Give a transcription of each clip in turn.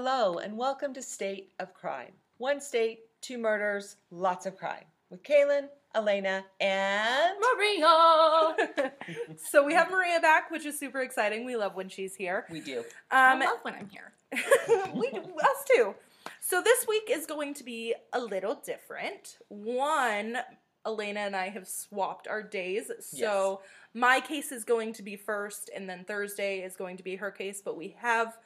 Hello, and welcome to State of Crime. One state, two murders, lots of crime. With Kalynne, Elena, and. Maria. So we have Maria back, which is super exciting. We love when she's here. We do. I Um, love when I'm here. we do us too. So this week is going to be a little different. One, Elena and I have swapped our days. So my case is going to be first, and then Thursday is going to be her case. But we have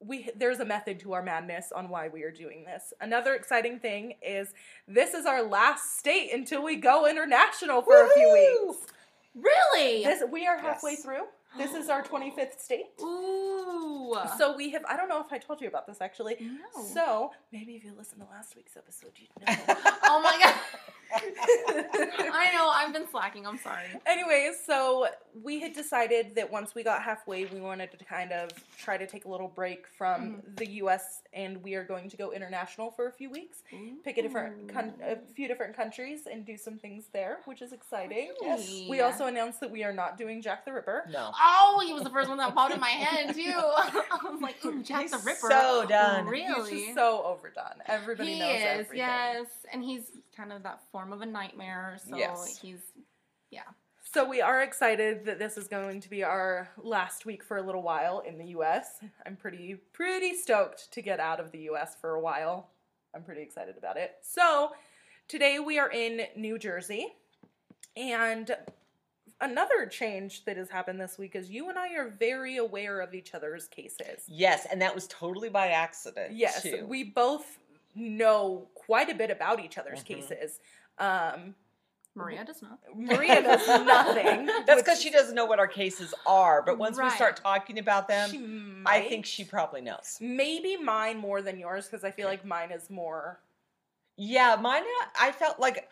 we there's a method to our madness on why we are doing this. Another exciting thing is this is our last state until we go international for a few weeks. Really? This we are halfway Yes. through. This is our 25th state. Ooh. So we have I don't know if I told you about this actually. no. So maybe if you listen to last week's episode, you'd know. oh my god. I know. I've been slacking. I'm sorry. Anyways, so we had decided that once we got halfway, we wanted to kind of try to take a little break from mm-hmm. the U.S. and we are going to go international for a few weeks, pick a different, con- a few different countries, and do some things there, which is exciting. Yes. We also announced that we are not doing Jack the Ripper. No. Oh, he was the first one that popped in my head too. I was like, Ooh, Jack He's the Ripper. so done. He's Really? just so overdone. Everybody he knows is, everything. yes, and he's kind of that form of a nightmare. So Yes. he's yeah. So we are excited that this is going to be our last week for a little while in the US. I'm pretty pretty stoked to get out of the US for a while. I'm pretty excited about it. So, today we are in New Jersey and another change that has happened this week is you and I are very aware of each other's cases. Yes, and that was totally by accident. Yes, too. we both know quite a bit about each other's Mhm. cases. Um, Maria does not. Maria does nothing. That's because she doesn't know what our cases are, but once we start talking about them, I think she probably knows. maybe mine more than yours because I feel Okay. like mine is more. Yeah, mine. I felt like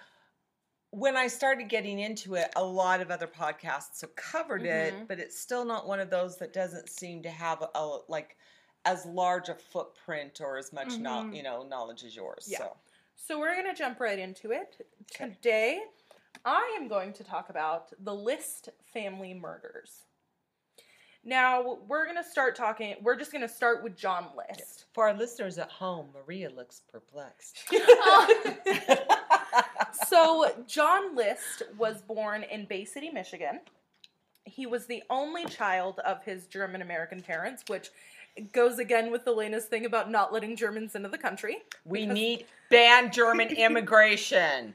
when I started getting into it, a lot of other podcasts have covered it, Mhm. but it's still not one of those that doesn't seem to have a, a like as large a footprint or as much no, Mhm. you know knowledge as yours. Yeah. So So we're gonna jump right into it. Okay. Today, I am going to talk about the List family murders. Now we're gonna start talking. We're just gonna start with John List. for our listeners at home, Maria looks perplexed. so John List was born in Bay City, Michigan. He was the only child of his German American parents, which goes again with Elena's thing about not letting Germans into the country. we Because- need ban German immigration.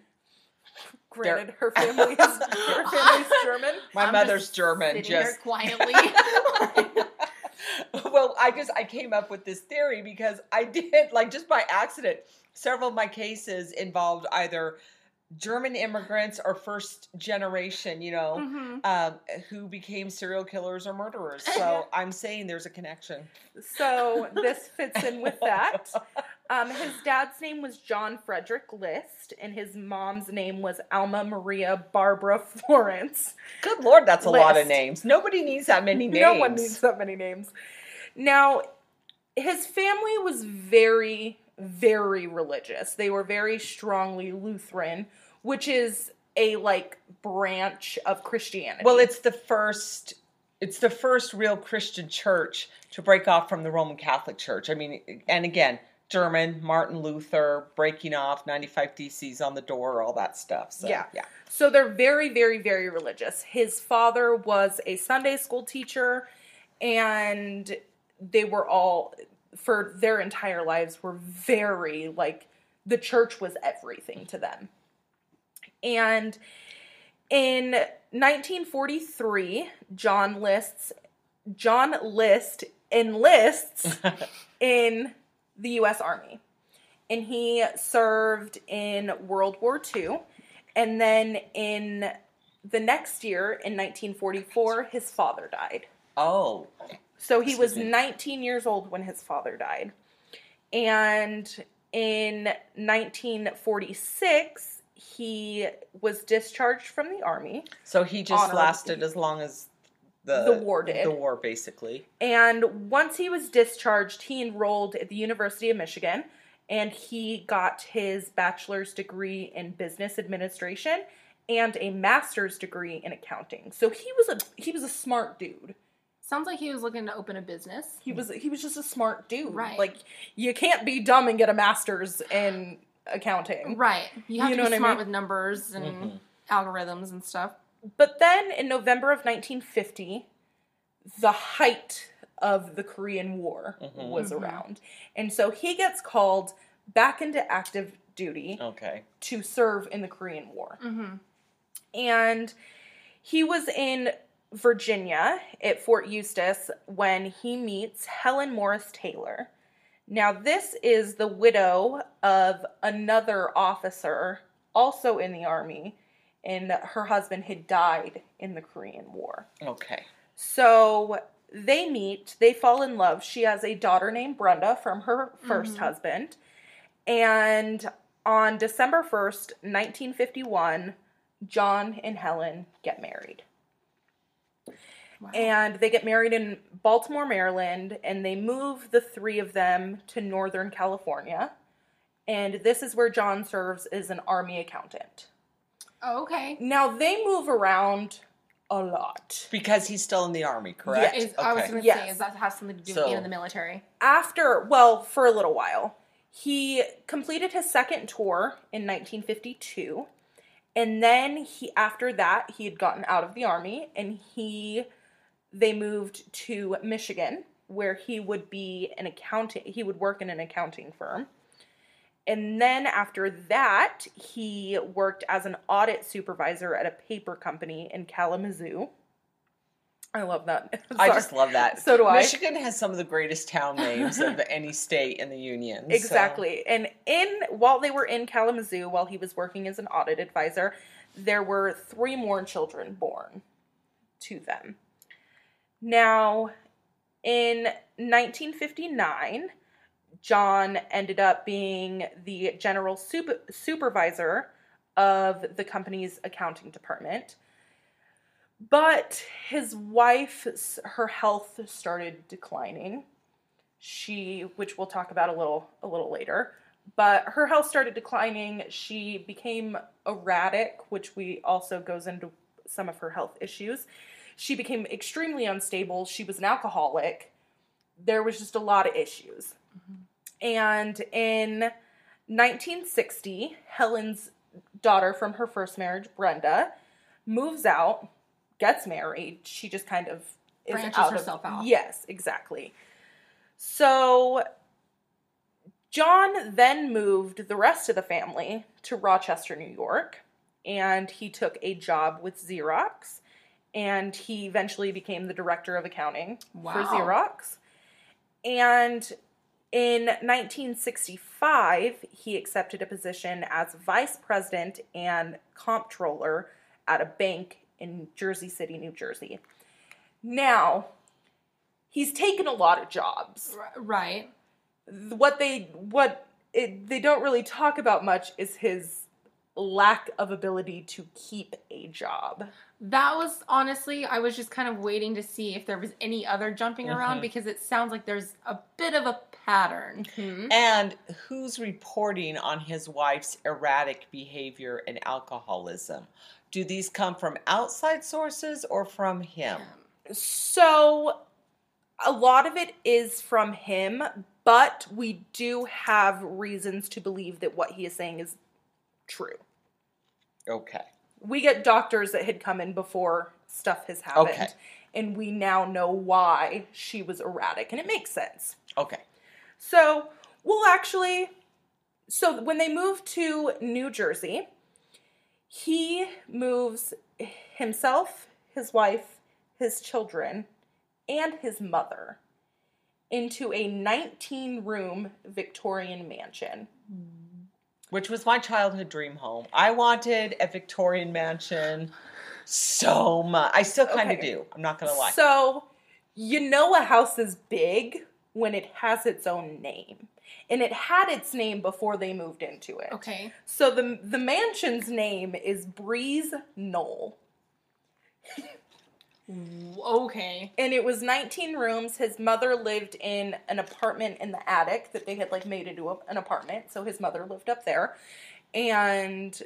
Granted, her family is her family's German. My I'm mother's just German. Sitting here Just quietly. well, I just I came up with this theory because I did like just by accident. Several of my cases involved either German immigrants or first generation, you know, Mhm. um, who became serial killers or murderers. So I'm saying there's a connection. So this fits in with that. Um, his dad's name was John Frederick List, and his mom's name was Alma Maria Barbara Florence. Good lord, that's a lot of names. Nobody needs that many names. No one needs that many names. Now, his family was very, very religious. They were very strongly Lutheran, which is a like branch of Christianity. Well, it's the first. It's the first real Christian church to break off from the Roman Catholic Church. I mean, and again, German, Martin Luther, breaking off, 95 theses on the door, all that stuff. So, Yeah. yeah. So they're very, very, very religious. His father was a Sunday school teacher, and they were all, for their entire lives, were very, like, the church was everything to them. And in 1943, John lists, John List enlists in the U.S. Army. And he served in World War II. And then in the next year, in 1944, his father died. Oh, So he was me. 19 years old when his father died. And in 1946, he was discharged from the army. so he just lasted as long as the The war did. The war, basically. And once he was discharged, he enrolled at the University of Michigan and he got his bachelor's degree in business administration and a master's degree in accounting. So he was a he was a smart dude. Sounds like he was looking to open a business. He was he was just a smart dude. Right. Like you can't be dumb and get a master's in accounting. Right. You have You know to be what I smart mean? with numbers and Mhm. algorithms and stuff. But then in November of 1950, the height of the Korean War Mhm. was Mhm. around. And so he gets called back into active duty Okay. to serve in the Korean War. Mm-hmm. And he was in Virginia at Fort Eustis when he meets Helen Morris Taylor. Now, this is the widow of another officer also in the Army, and her husband had died in the Korean War. Okay. So they meet, they fall in love. She has a daughter named Brenda from her 1st Mhm. husband. And on December 1st, 1951, John and Helen get married. Wow. And they get married in Baltimore, Maryland, and they move the three of them to Northern California. And this is where John serves as an army accountant. oh, okay. Now they move around a lot. Because he's still in the army, correct? Is, I was going to Yes. say, does that have something to do So- with being in the military? after well for a little while he completed his second tour in 1952 and then he after that he had gotten out of the army and he they moved to michigan where he would be an accountant he would work in an accounting firm and then after that he worked as an audit supervisor at a paper company in kalamazoo i love that I just love that. So do I. Michigan has some of the greatest town names of any state in the union. so- Exactly. And in while they were in Kalamazoo, while he was working as an audit advisor, there were three more children born to them. Now, in 1959, John ended up being the general super- supervisor of the company's accounting department. But his wife, her health started declining. She which we'll talk about a little a little later. But her health started declining. She became erratic which we also goes into some of her health issues she became extremely unstable. She was an alcoholic. There was just a lot of issues. And in 1960 helen's daughter from her first marriage brenda moves out gets married. She just kind of is Branches out herself of, out. yes exactly. So John then moved the rest of the family to Rochester, New York, and he took a job with Xerox, and he eventually became the director of accounting for Wow. Xerox. And in 1965, he accepted a position as vice president and comptroller at a bank in Jersey City, New Jersey. Now, he's taken a lot of jobs Right. what they what it, they don't really talk about much is his lack of ability to keep a job. That was honestly, I was just kind of waiting to see if there was any other jumping around Mhm. because it sounds like there's a bit of a pattern. And who's reporting on his wife's erratic behavior and alcoholism? Do these come from outside sources or from him? So a lot of it is from him, but we do have reasons to believe that what he is saying is true. Okay. We get doctors that had come in before stuff has happened, Okay. and we now know why she was erratic, and it makes sense. Okay. So we'll actually. So when they move to New Jersey, he moves himself, his wife, his children, and his mother into a 19 room Victorian mansion. Which was my childhood dream home. I wanted a Victorian mansion so much. I still kind of Okay. do. I'm not going to lie. So, you know, a house is big when it has its own name. And it had its name before they moved into it. Okay. So the the mansion's name is Breeze Knoll. Okay. And it was 19 rooms. His mother lived in an apartment in the attic that they had like made into a, an apartment. So his mother lived up there. And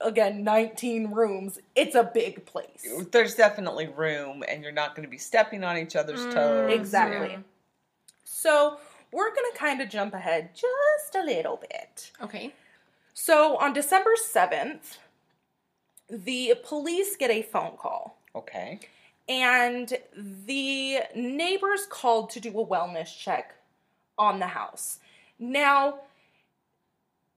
again 19 rooms. It's a big place. There's definitely room, and you're not going to be stepping on each other's Mm, toes. Exactly. So we're gonna kind of jump ahead just a little bit. Okay. So on December 7th, the police get a phone call. Okay. And the neighbors called to do a wellness check on the house. Now,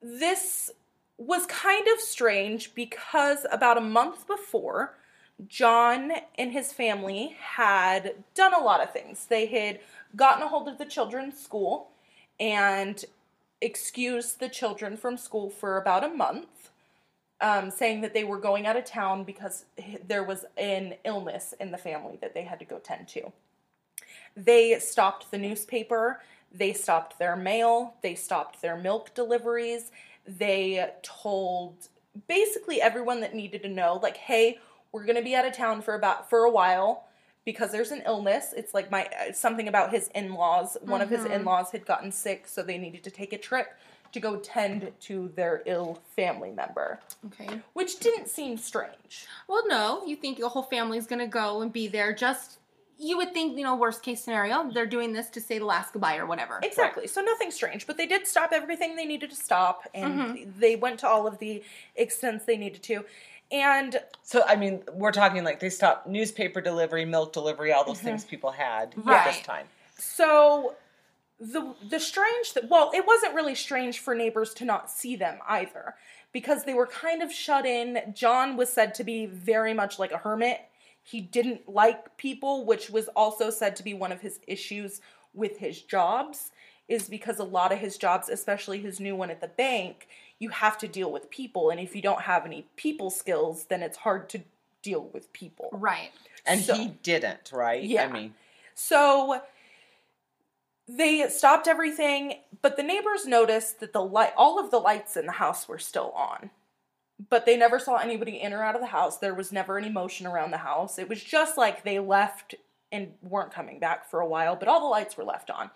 this was kind of strange because about a month before, John and his family had done a lot of things. They had gotten a hold of the children's school and excused the children from school for about a month um, saying that they were going out of town because there was an illness in the family that they had to go tend to. They stopped the newspaper, they stopped their mail, they stopped their milk deliveries, they told basically everyone that needed to know, like, hey, we're gonna be out of town for about for a while because there's an illness. It's like my uh, something about his in-laws. One of his Mhm. in-laws had gotten sick, so they needed to take a trip to go tend to their ill family member, Okay. which didn't seem strange. Well, no, you think the whole family's gonna go and be there. Just you would think, you know, worst case scenario, they're doing this to say the last goodbye or whatever. Exactly. So nothing strange, but they did stop everything they needed to stop, and Mm-hmm. they went to all of the extents they needed to. And So, I mean, we're talking like they stopped newspaper delivery, milk delivery, all those things people had at this time. so the the strange that well, it wasn't really strange for neighbors to not see them either because they were kind of shut in. John was said to be very much like a hermit. He didn't like people, which was also said to be one of his issues with his jobs is because a lot of his jobs, especially his new one at the bank, you have to deal with people and if you don't have any people skills, then it's hard to deal with people. Right. And So- he didn't, right? Yeah. I mean, So they stopped everything, but the neighbors noticed that the light all of the lights in the house were still on. But they never saw anybody in or out of the house. There was never any motion around the house. It was just like they left and weren't coming back for a while, but all the lights were left on.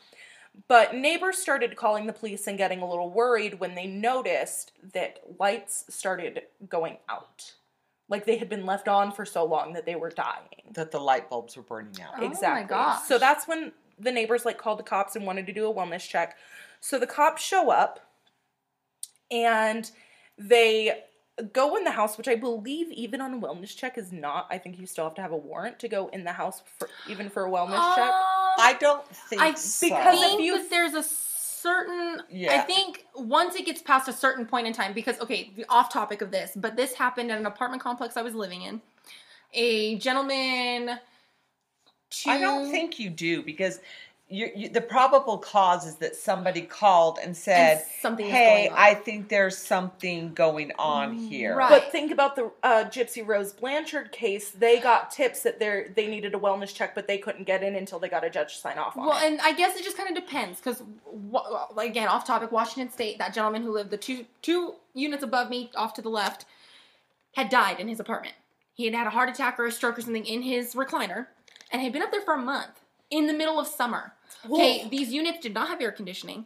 But neighbors started calling the police and getting a little worried when they noticed that lights started going out. Like they had been left on for so long that they were dying. that the light bulbs were burning out. Oh my Exactly. gosh. So that's when the neighbors like called the cops and wanted to do a wellness check. So the cops show up and they go in the house, which I believe even on a wellness check is not. I think you still have to have a warrant to go in the house for even for a wellness check. Um, I don't think I so. because if you- that there's a certain I think once it gets past a certain point in time because okay, the off topic of this, but this happened at an apartment complex I was living in. A gentleman two, I don't think you do because you, you, the probable cause is that somebody called and said, And something "Hey, going on." I think there's something going on here." Right. But think about the uh, Gypsy Rose Blanchard case. They got tips that they they needed a wellness check, but they couldn't get in until they got a judge to sign off on Well, it. and I guess it just kind of depends because, again, off topic, Washington State, that gentleman who lived the two two units above me, off to the left, had died in his apartment. He had had a heart attack or a stroke or something in his recliner, and had been up there for a month in the middle of summer. Okay, these units did not have air conditioning.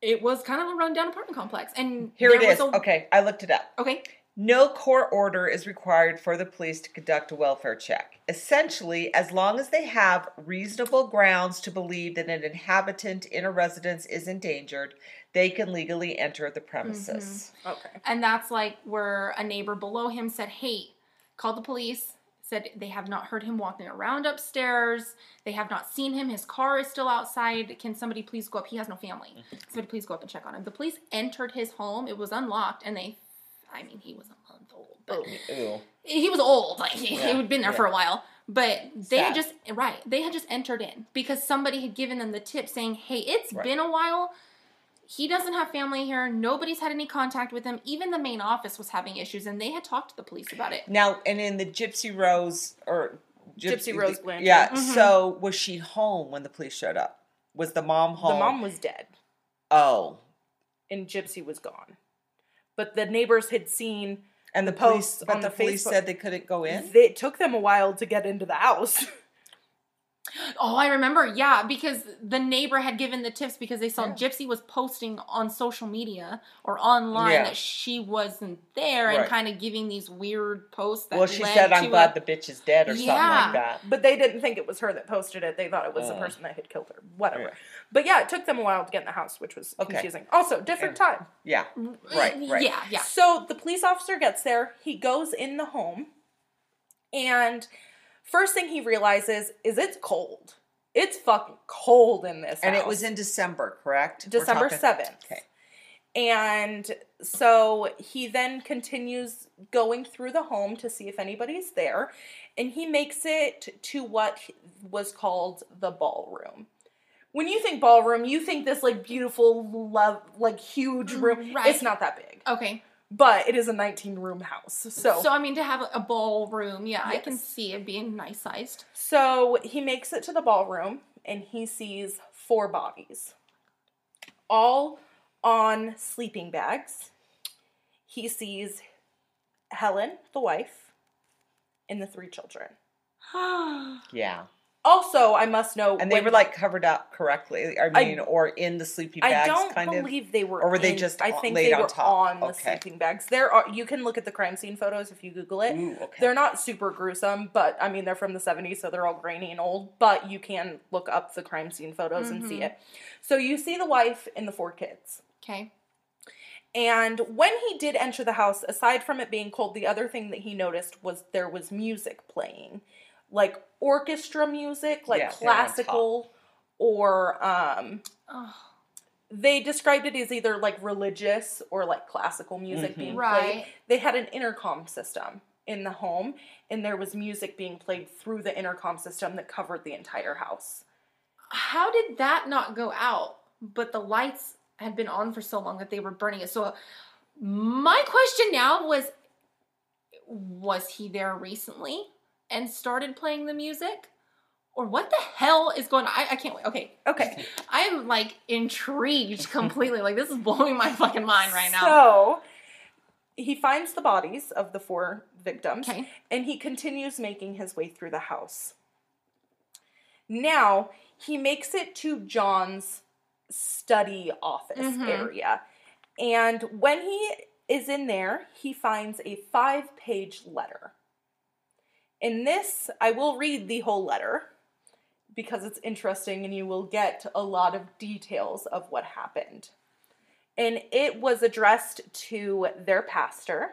It was kind of a rundown apartment complex, and Here it is. a- okay, I looked it up. Okay, No court order is required for the police to conduct a welfare check. Essentially, as long as they have reasonable grounds to believe that an inhabitant in a residence is endangered, they can legally enter the premises. Mm-hmm. okay. And that's like where a neighbor below him said, Hey, call the police, said they have not heard him walking around upstairs. They have not seen him. His car is still outside. Can somebody please go up? He has no family. Somebody please go up and check on him. The police entered his home. It was unlocked and they, I mean, he was a month old, but Ooh. he was old. Like he, Yeah, had been there yeah. for a while. But they had just right. They had just entered in because somebody had given them the tip saying, "Hey, it's Right. been a while. He doesn't have family here. Nobody's had any contact with him. Even the main office was having issues, and they had talked to the police about it. Now, and in the Gypsy Rose or Gypsy Rose Blanchard. Yeah. Mhm. So was she home when the police showed up? Was the mom home? The mom was dead. Oh, and Gypsy was gone. But the neighbors had seen and the, The police, post but on the, the police Facebook- said they couldn't go in. it took them a while to get into the house. Oh, I remember. Yeah, because the neighbor had given the tips because they saw Yeah. Gypsy was posting on social media or online Yeah. that she wasn't there and kind of giving these weird posts that Well, she led said, "I'm glad a- the bitch is dead" or something like that. But they didn't think it was her that posted it. They thought it was the Uh. person that had killed her. Whatever. Yeah. But yeah, it took them a while to get in the house, which was Okay. confusing. Also, different time. Yeah, right, right. Yeah, yeah. So the police officer gets there. He goes in the home, and first thing he realizes is it's cold. It's fucking cold in this And it was in December, correct? December talking- 7th. Okay. And so he then continues going through the home to see if anybody's there. And he makes it to what was called the ballroom. When you think ballroom, you think this like beautiful, love, like huge room. Right. It's not that big, Okay. But it is a 19 room house. So, So I mean, to have a ballroom, yeah, I can see it being nice sized. So he makes it to the ballroom and he sees four bodies, all on sleeping bags. He sees Helen, the wife, and the three children. Yeah, Also, I must know, and they when- were like covered up correctly. I I- mean, or in the sleepy I bags, don't kind of. I believe they were, Or were they just I think laid they on were top? on the Okay. sleeping bags. There are you can look at the crime scene photos if you Google it. Ooh, okay. They're not super gruesome, but I mean they're from the 70s, so they're all grainy and old. But you can look up the crime scene photos and see Mhm. it. So you see the wife and the four kids. Okay. And when he did enter the house, aside from it being cold, the other thing that he noticed was there was music playing, like orchestra music, like Yeah, they're classical, or um, Oh, they described it as either like religious or like classical music Mhm. being played. right. They had an intercom system in the home, and there was music being played through the intercom system that covered the entire house. How did that not go out? But the lights had been on for so long that they were burning it. So my question now was was he there recently and started playing the music? Or what the hell is going on? I, I can't wait. Okay. Okay, I am like intrigued completely. like this is blowing my fucking mind right now. So he finds the bodies of the four victims. Okay. and he continues making his way through the house. Now, he makes it to John's study office Mhm. area. And when he is in there, he finds a five page letter. In this, I will read the whole letter because it's interesting and you will get a lot of details of what happened. And it was addressed to their pastor.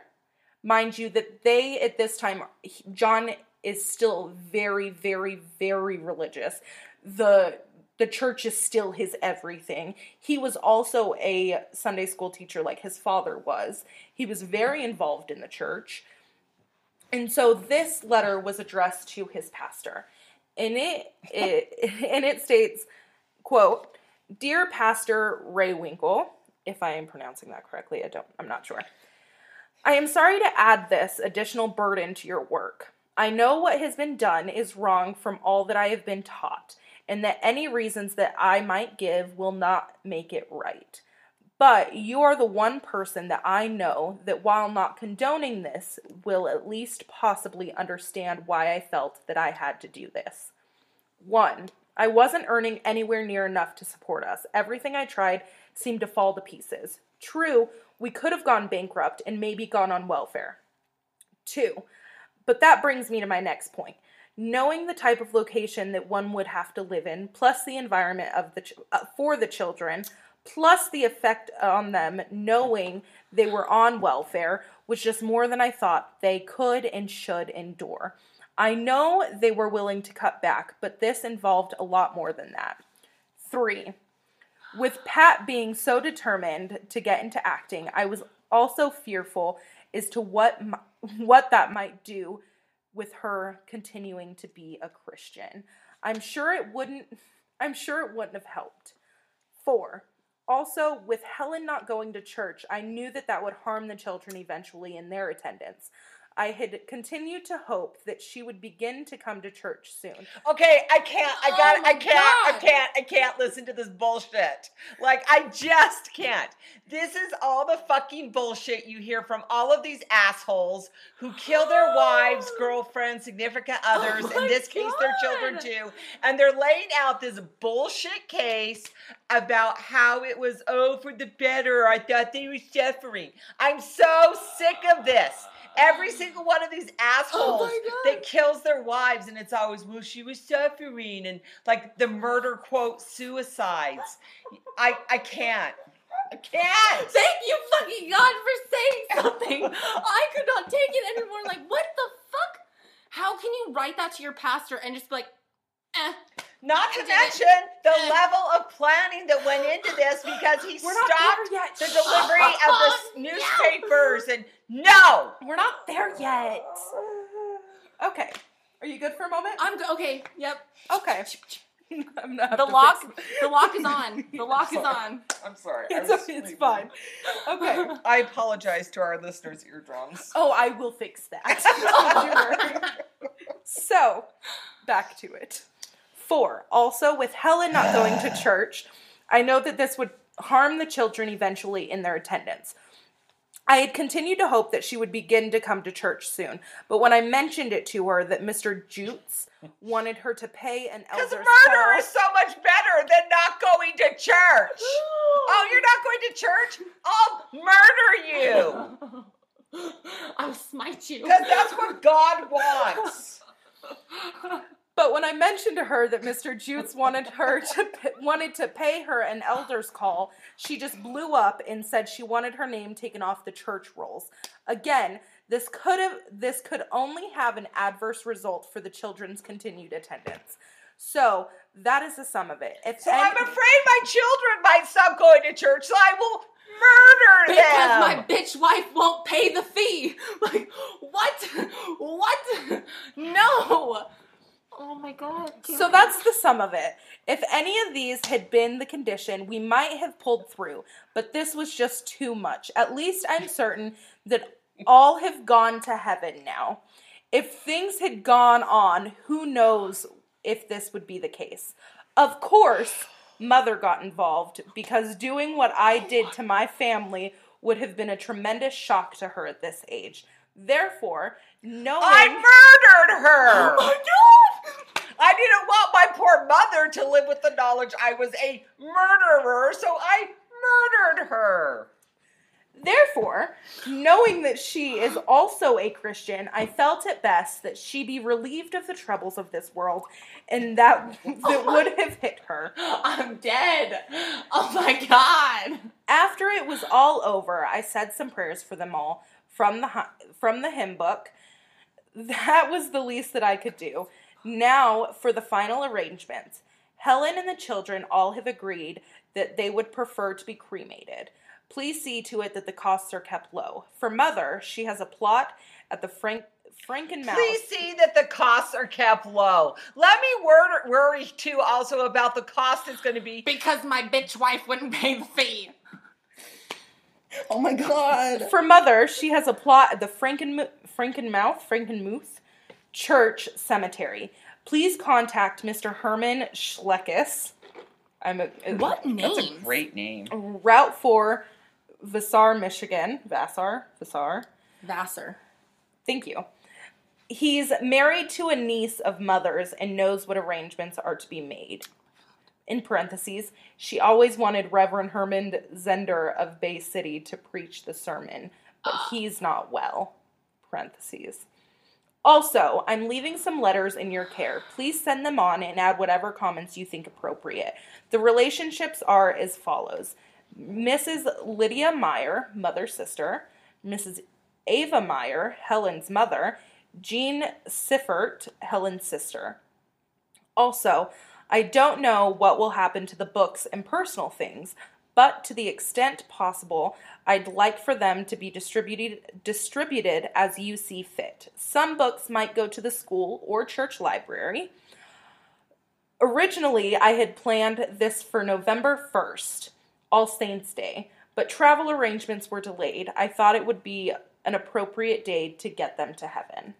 Mind you, that they at this time, John is still very, very, very religious. The the church is still his everything. He was also a Sunday school teacher like his father was. He was very involved in the church. And so this letter was addressed to his pastor. And it, it and it states, quote, Dear Pastor Rehwinkel, if I am pronouncing that correctly, I don't I'm not sure. I am sorry to add this additional burden to your work. I know what has been done is wrong from all that I have been taught, and that any reasons that I might give will not make it right. But you are the one person that I know that, while not condoning this, will at least possibly understand why I felt that I had to do this. One, I wasn't earning anywhere near enough to support us. Everything I tried seemed to fall to pieces. True, we could have gone bankrupt and maybe gone on welfare. Two, but that brings me to my next point. Knowing the type of location that one would have to live in, plus the environment of the ch- uh, for the children, plus the effect on them knowing they were on welfare was just more than I thought they could and should endure. I know they were willing to cut back, but this involved a lot more than that. 3. With Pat being so determined to get into acting, I was also fearful as to what mi- what that might do with her continuing to be a Christian. I'm sure it wouldn't I'm sure it wouldn't have helped. 4. Also, with Helen not going to church, I knew that that would harm the children eventually in their attendance. I had continued to hope that she would begin to come to church soon. Okay, I can't. I Oh got. my I can't. I can't. I can't listen to this bullshit. Like I just can't. This is all the fucking bullshit you hear from all of these assholes who kill their wives, girlfriends, significant oh others. Oh in this case, their children God. too. And they're laying out this bullshit case about how it was oh for the better. I thought they were suffering. I'm so sick of this. Every single one of these oh assholes Oh that kills their wives, and it's always, well, she was suffering, and like the murder quote suicides. I I can't. I can't. Thank you, fucking God, for saying something. I could not take it anymore. Like, what the fuck? How can you write that to your pastor and just be like, eh? Not to I it. mention the level of planning that went into this because he We're stopped yet. the delivery of the s- no. newspapers and no. We're not there yet. Okay. Are you good for a moment? I'm go- okay. Yep. Okay. I'm not The lock. The lock is on. The lock is on. I'm sorry. I It's, was it's sleeping. fine. Okay. I apologize to our listeners' eardrums. Oh, I will fix that. Don't you worry. so, back to it. Four. Also, with Helen not going to church, I know that this would harm the children eventually in their attendance. I had continued to hope that she would begin to come to church soon, but when I mentioned it to her that Mr. Jutes wanted her to pay an elderly. Because murder call- is so much better than not going to church. Oh, you're not going to church? I'll murder you. I'll smite you. Because that's what God wants. But when I mentioned to her that Mr. Jutes wanted her to wanted to pay her an elder's call, she just blew up and said she wanted her name taken off the church rolls. Again, this could have this could only have an adverse result for the children's continued attendance. So that is the sum of it. If So any- I'm afraid my children might stop going to church, so I will murder because them. my bitch wife won't pay the fee. Like what? What? No. Oh my god. So that's the sum of it. If any of these had been the condition, we might have pulled through, but this was just too much. At least I'm certain that all have gone to heaven now. If things had gone on, who knows if this would be the case. Of course, mother got involved because doing what I did to my family would have been a tremendous shock to her at this age. Therefore, knowing I murdered her. Oh my god. I didn't want my poor mother to live with the knowledge I was a murderer, so I murdered her. Therefore, knowing that she is also a Christian, I felt it best that she be relieved of the troubles of this world and that that would have hit her. I'm dead. Oh my god. After it was all over, I said some prayers for them all from the from the hymn book. That was the least that I could do. Now for the final arrangements. Helen and the children all have agreed that they would prefer to be cremated. Please see to it that the costs are kept low. For mother, she has a plot at the Frank Frankenmouth. Please see that the costs are kept low. Let me wor- worry too also about the cost it's going to be. Because my bitch wife wouldn't pay the fee. Oh my god. For mother, she has a plot at the Franken Frankenmouth Frankenmuth Church Cemetery. Please contact Mr. Herman Schleckis. I'm a, What name? That's a great name. Route 4, Vassar, Michigan. Vassar? Vassar? Vassar. Thank you. He's married to a niece of mother's and knows what arrangements are to be made. In parentheses, she always wanted Reverend Herman Zender of Bay City to preach the sermon, but he's not well. Parentheses. Also, I'm leaving some letters in your care. Please send them on and add whatever comments you think appropriate. The relationships are as follows Mrs. Lydia Meyer, mother sister, Mrs. Ava Meyer, Helen's mother, Jean Siffert, Helen's sister. Also, I don't know what will happen to the books and personal things, but to the extent possible, I'd like for them to be distributed distributed as you see fit. Some books might go to the school or church library. Originally, I had planned this for November 1st, All Saints Day, but travel arrangements were delayed. I thought it would be an appropriate day to get them to heaven.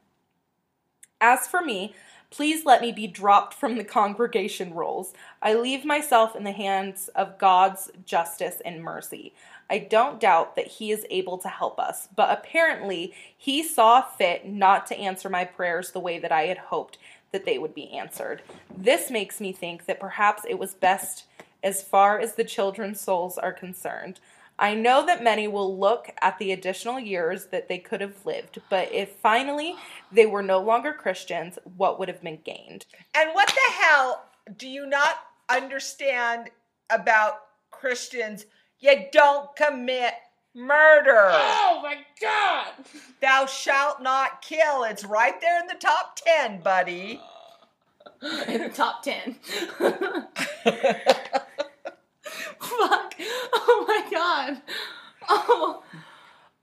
As for me, please let me be dropped from the congregation rolls. I leave myself in the hands of God's justice and mercy. I don't doubt that He is able to help us, but apparently He saw fit not to answer my prayers the way that I had hoped that they would be answered. This makes me think that perhaps it was best as far as the children's souls are concerned. I know that many will look at the additional years that they could have lived, but if finally they were no longer Christians, what would have been gained? And what the hell do you not understand about Christians? You don't commit murder. Oh my god! Thou shalt not kill. It's right there in the top 10, buddy. In the top 10. Fuck. Oh my god. Oh.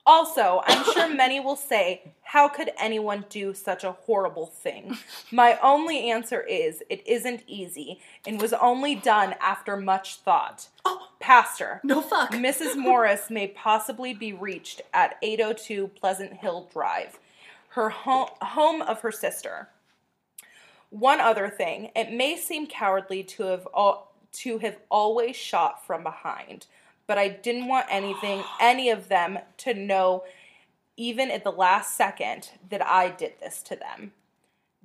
Also, I'm sure many will say, How could anyone do such a horrible thing? My only answer is, It isn't easy and was only done after much thought. Oh. Pastor, No fuck. Mrs. Morris may possibly be reached at 802 Pleasant Hill Drive, her home, home of her sister. One other thing, it may seem cowardly to have al- to have always shot from behind, but I didn't want anything any of them to know even at the last second that I did this to them.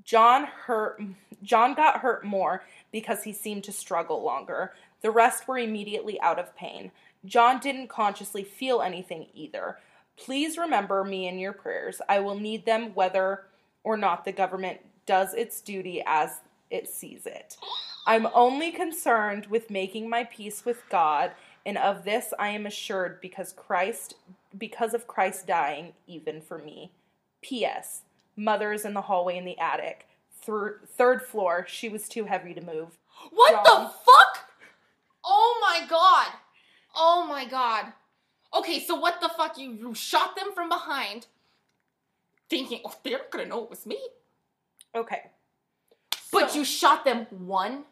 John hurt John got hurt more because he seemed to struggle longer. The rest were immediately out of pain. John didn't consciously feel anything either. Please remember me in your prayers. I will need them whether or not the government does its duty as it sees it. I'm only concerned with making my peace with God, and of this I am assured because Christ because of Christ dying even for me. P.S. Mother is in the hallway in the attic. Thir- third floor. She was too heavy to move. What John. the fuck? Oh my god. Oh my god. Okay, so what the fuck? You, you shot them from behind, thinking, oh, they're not gonna know it was me. Okay. But So- you shot them one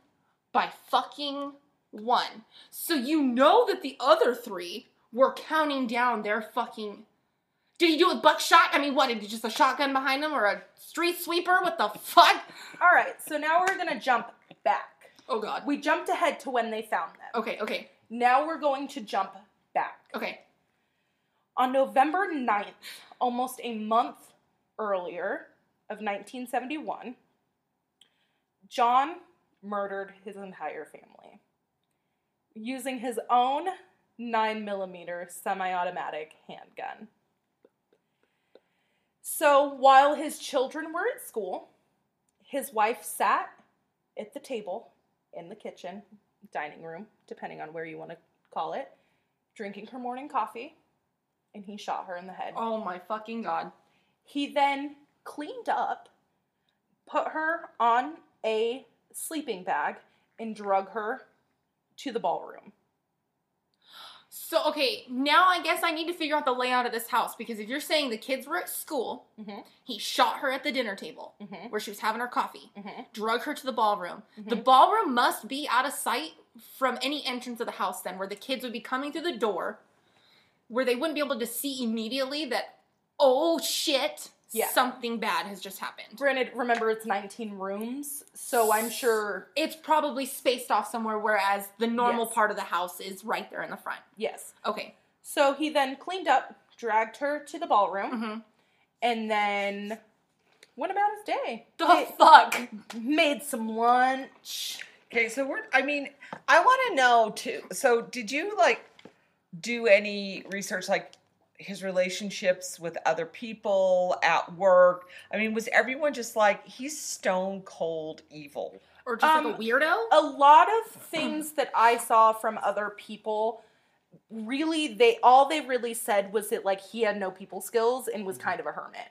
by fucking one. So you know that the other three were counting down their fucking. Did he do it with buckshot? I mean, what? Did he just a shotgun behind him or a street sweeper? What the fuck? All right. So now we're gonna jump back. Oh god. We jumped ahead to when they found them. Okay, okay, Now we're going to jump back. okay. On November 9th, almost a month earlier of 1971, John murdered his entire family using his own 9mm semi automatic handgun. So while his children were at school, his wife sat at the table in the kitchen, dining room, depending on where you want to call it, drinking her morning coffee, and he shot her in the head. Oh my fucking god. He then cleaned up, put her on a sleeping bag, and drug her to the ballroom. So okay, now I guess I need to figure out the layout of this house because if you're saying the kids were at school, Mhm. he shot her at the dinner table Mhm. where she was having her coffee, Mhm. drug her to the ballroom. The Mhm. ballroom must be out of sight from any entrance of the house then where the kids would be coming through the door where they wouldn't be able to see immediately that oh shit, Yeah. something bad has just happened. Granted, remember it's 19 rooms, so I'm sure, It's probably spaced off somewhere whereas the normal Yes. part of the house is right there in the front. yes. Okay. So he then cleaned up, dragged her to the ballroom, Mhm. and then went about his day. The Ma- fuck? Made some lunch. Okay, so we're, I mean, I want to know too. So, did you like do any research, like his relationships with other people at work? I mean, was everyone just like, he's stone cold evil? Or just like Um, a weirdo? a lot of things that I saw from other people really they all they really said was that like he had no people skills and was kind of a hermit.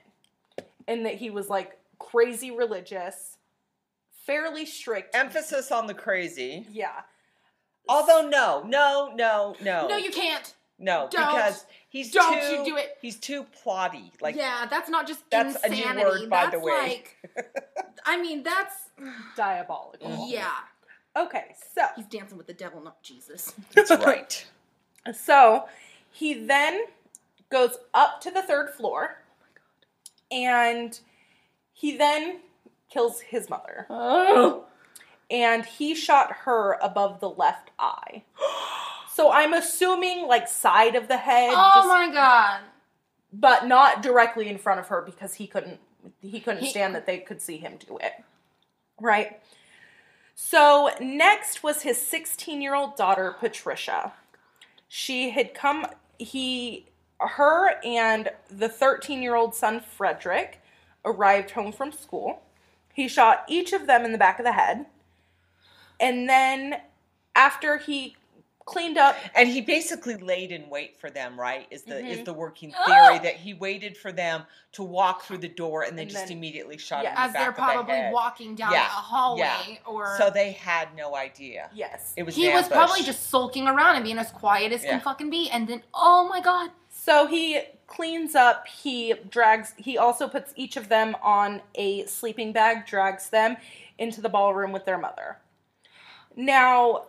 And that he was like crazy religious, fairly strict. Emphasis on the crazy. yeah. Although, no, no, no, no. No, you can't. No, Don't. because he's Don't too, you do it. He's too plotty. Like, yeah, that's not just That's a new insanity. word, by the that's way. like I mean, that's Diabolical. yeah. Okay, so He's dancing with the devil, not Jesus. that's right. So he then goes up to the third floor, and he then kills his mother. Oh. And he shot her above the left eye. So I'm assuming like side of the head, Oh just- my god. but not directly in front of her because he couldn't he couldn't He- stand that they could see him do it. Right? So next was his 16-year-old daughter Patricia. She had come he her and the 13-year-old son Frederick arrived home from school. He shot each of them in the back of the head. And then after he cleaned up And he basically laid in wait for them, right? Is the is Mhm. the working theory that he waited for them to walk through the door and they And just then- immediately shot yeah. him in As the they're the probably head. walking down Yeah, a hallway yeah. or So they had no idea. yes. It was he was probably just sulking around and being as quiet as Yeah. can fucking be and then oh my god. So he cleans up, he drags, he also puts each of them on a sleeping bag, drags them into the ballroom with their mother. Now,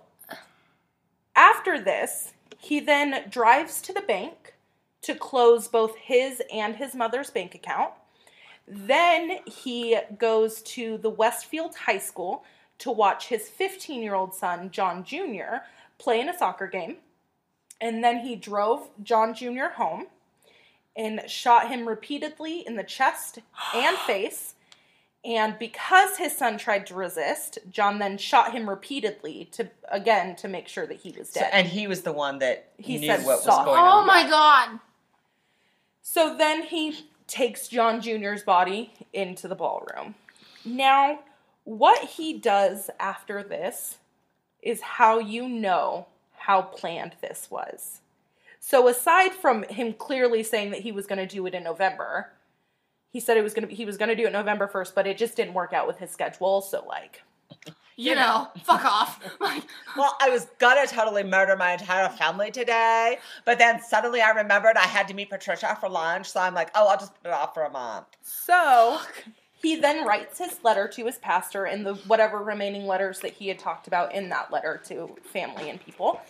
after this, he then drives to the bank to close both his and his mother's bank account. Then he goes to the Westfield High School to watch his 15 year old son, John Jr., play in a soccer game. And then he drove John Jr. home and shot him repeatedly in the chest and face. And because his son tried to resist, John then shot him repeatedly to again to make sure that he was So, dead. and he was the one that He knew said what was soft. going Oh on. my god. So then he takes John Jr.'s body into the ballroom. Now, what he does after this is how you know how planned this was. So aside from him clearly saying that he was going to do it in November, he said it was going to he was going to do it November 1st, but it just didn't work out with his schedule, so like You know, fuck off. Like Well, I was gonna totally murder my entire family today, but then suddenly I remembered I had to meet Patricia for lunch, so I'm like, oh, I'll just put it off for a month. So he then writes his letter to his pastor and the whatever remaining letters that he had talked about in that letter to family and people.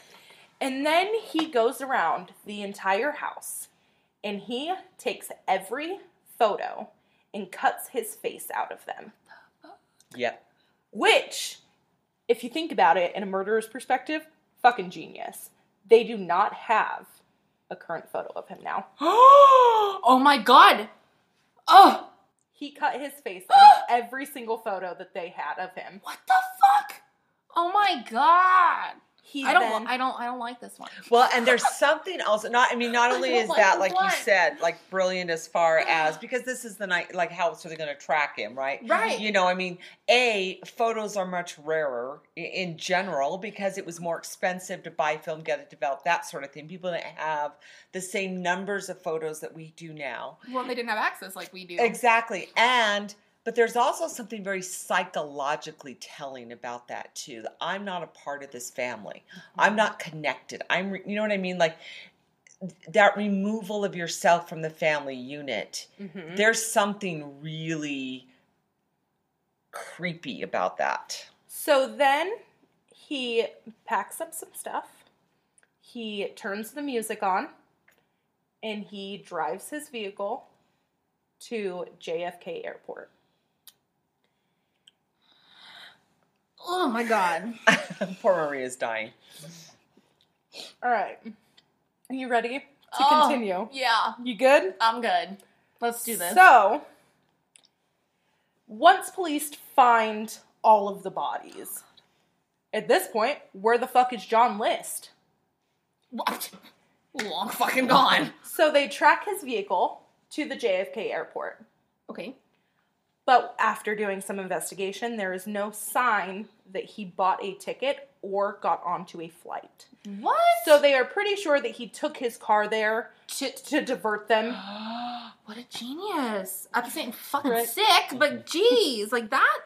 And then he goes around the entire house and he takes every photo and cuts his face out of them. Yep. Which, if you think about it in a murderer's perspective, fucking genius. They do not have a current photo of him now. Oh my god. Oh, He cut his face out of every single photo that they had of him. what the fuck? Oh my god. He I don't then, I don't I don't like this one. Well, and there's something else. Not, I mean, not only is like that, like you said, like brilliant as far as because this is the night, like how else are they going to track him, right? Right. You know, I mean, a photos are much rarer in general because it was more expensive to buy film, get it developed, that sort of thing. People didn't have the same numbers of photos that we do now. Well, they didn't have access like we do. Exactly. And but there's also something very psychologically telling about that too. that I'm not a part of this family. I'm not connected. I'm you know what I mean like that removal of yourself from the family unit. Mhm. There's something really creepy about that. So then he packs up some stuff. He turns the music on and he drives his vehicle to JFK Airport. Oh my god. Poor Maria's dying. All right. Are you ready to Oh, continue? Yeah, You good? I'm good. Let's do this. So, once police find all of the bodies, at this point, where the fuck is John List? What? Long fucking gone. So they track his vehicle to the JFK airport. Okay. But after doing some investigation, there is no sign that he bought a ticket or got onto a flight. What? So they are pretty sure that he took his car there to, to divert them. what a genius. I'm saying fucking Right. sick, but geez, like that.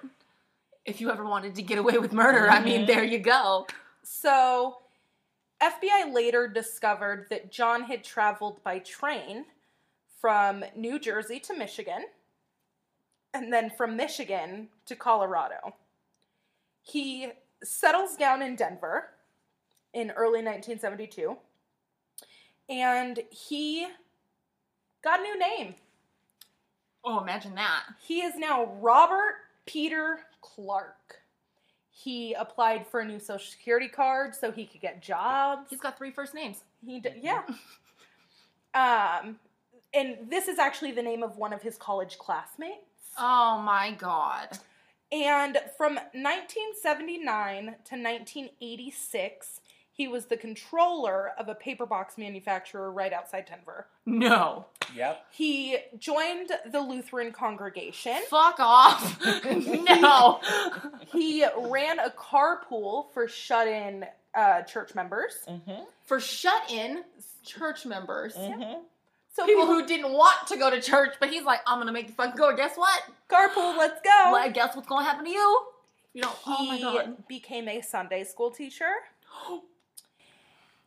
If you ever wanted to get away with murder, I mean, Mhm. there you go. So FBI later discovered that John had traveled by train from New Jersey to Michigan and then from Michigan to Colorado. He settles down in Denver in early 1972 and he got a new name. Oh, imagine that. He is now Robert Peter Clark. He applied for a new social security card so he could get jobs. He's got three first names. He d- yeah. Um, and this is actually the name of one of his college classmates. Oh my god. And from 1979 to 1986, he was the controller of a paper box manufacturer right outside Denver. No. Yep. He joined the Lutheran congregation. Fuck off. no. He ran a carpool for shut-in uh, church members. Mm-hmm. For shut in church members. Mm-hmm. So People who didn't want to go to church, but he's like, I'm gonna make you fucking go. Guess what? carpool, let's go. Well, guess what's gonna happen to you? You know, he oh my god. became a Sunday school teacher.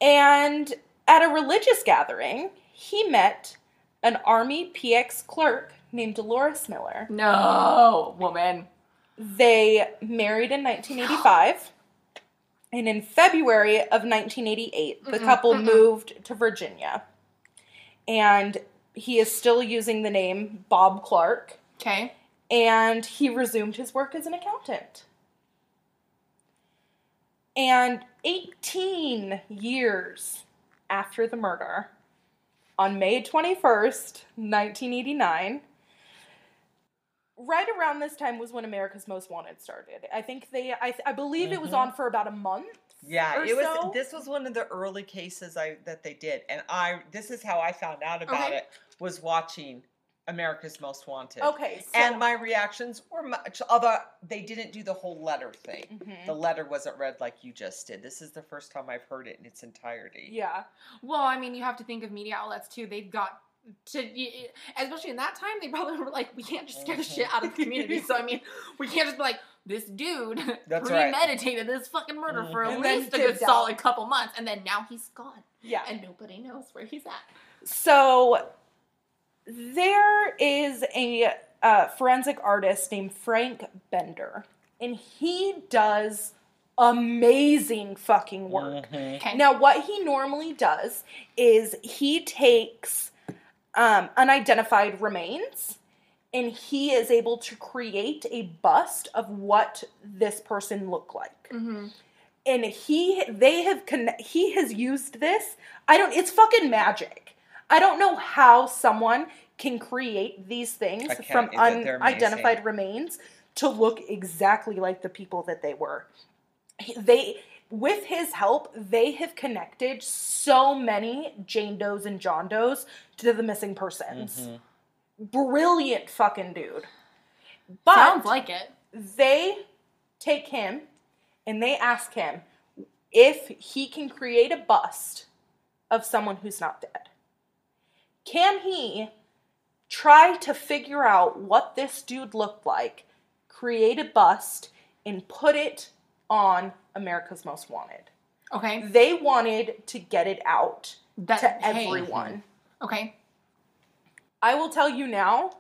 And at a religious gathering, he met an Army PX clerk named Dolores Miller. No, woman. They married in 1985. And in February of 1988, the Mm-mm, couple mm-mm. moved to Virginia. And he is still using the name Bob Clark. Okay. and he resumed his work as an accountant. And 18 years after the murder, on May 21st, 1989, right around this time was when America's Most Wanted started. I think they, I, I believe it was Mhm. on for about a month. Yeah, it was. so. This was one of the early cases I that they did, and I. This is how I found out about Okay. it. Was watching America's Most Wanted. Okay, so, And my reactions were much. Although they didn't do the whole letter thing. Mhm. The letter wasn't read like you just did. This is the first time I've heard it in its entirety. yeah, Well, I mean, you have to think of media outlets too. They've got to, especially in that time, they probably were like, we can't just scare the Mhm. shit out of the community. so I mean, we can't just be like, this dude That's right. premeditated this fucking murder for Mhm. at And least a good dipped out. solid couple months, and then now he's gone, yeah. and nobody knows where he's at. So there is a uh, forensic artist named Frank Bender, and he does amazing fucking work. Mhm. Okay. Now, what he normally does is he takes um, unidentified remains and he is able to create a bust of what this person looked like. Mm-hmm. and he they have con- he has used this. I don't it's fucking magic. I don't know how someone can create these things from unidentified remains to look exactly like the people that they were. They with his help they have connected so many jane does and john does to the missing persons. Mhm. Brilliant fucking dude but Sounds like it. they take him and they ask him if he can create a bust of someone who's not dead. Can he try to figure out what this dude looked like, create a bust, and put it on America's Most Wanted? Okay. They wanted to get it out That to hey. everyone. Okay. I will tell you now.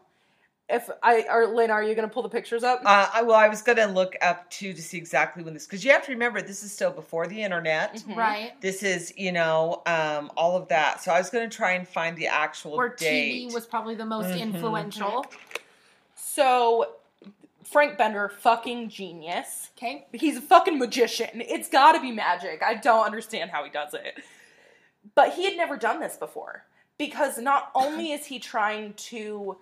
If I or Lynn, are you going to pull the pictures up? Uh, I, well, I was gonna look up too to see exactly when this because you have to remember this is still before the internet. Mhm. Right. This is you know um, all of that. So I was gonna try and find the actual Where date. TV was probably the most Mhm. influential. So Frank Bender, fucking genius. Okay. He's a fucking magician. It's got to be magic. I don't understand how he does it. But he had never done this before because not only is he trying to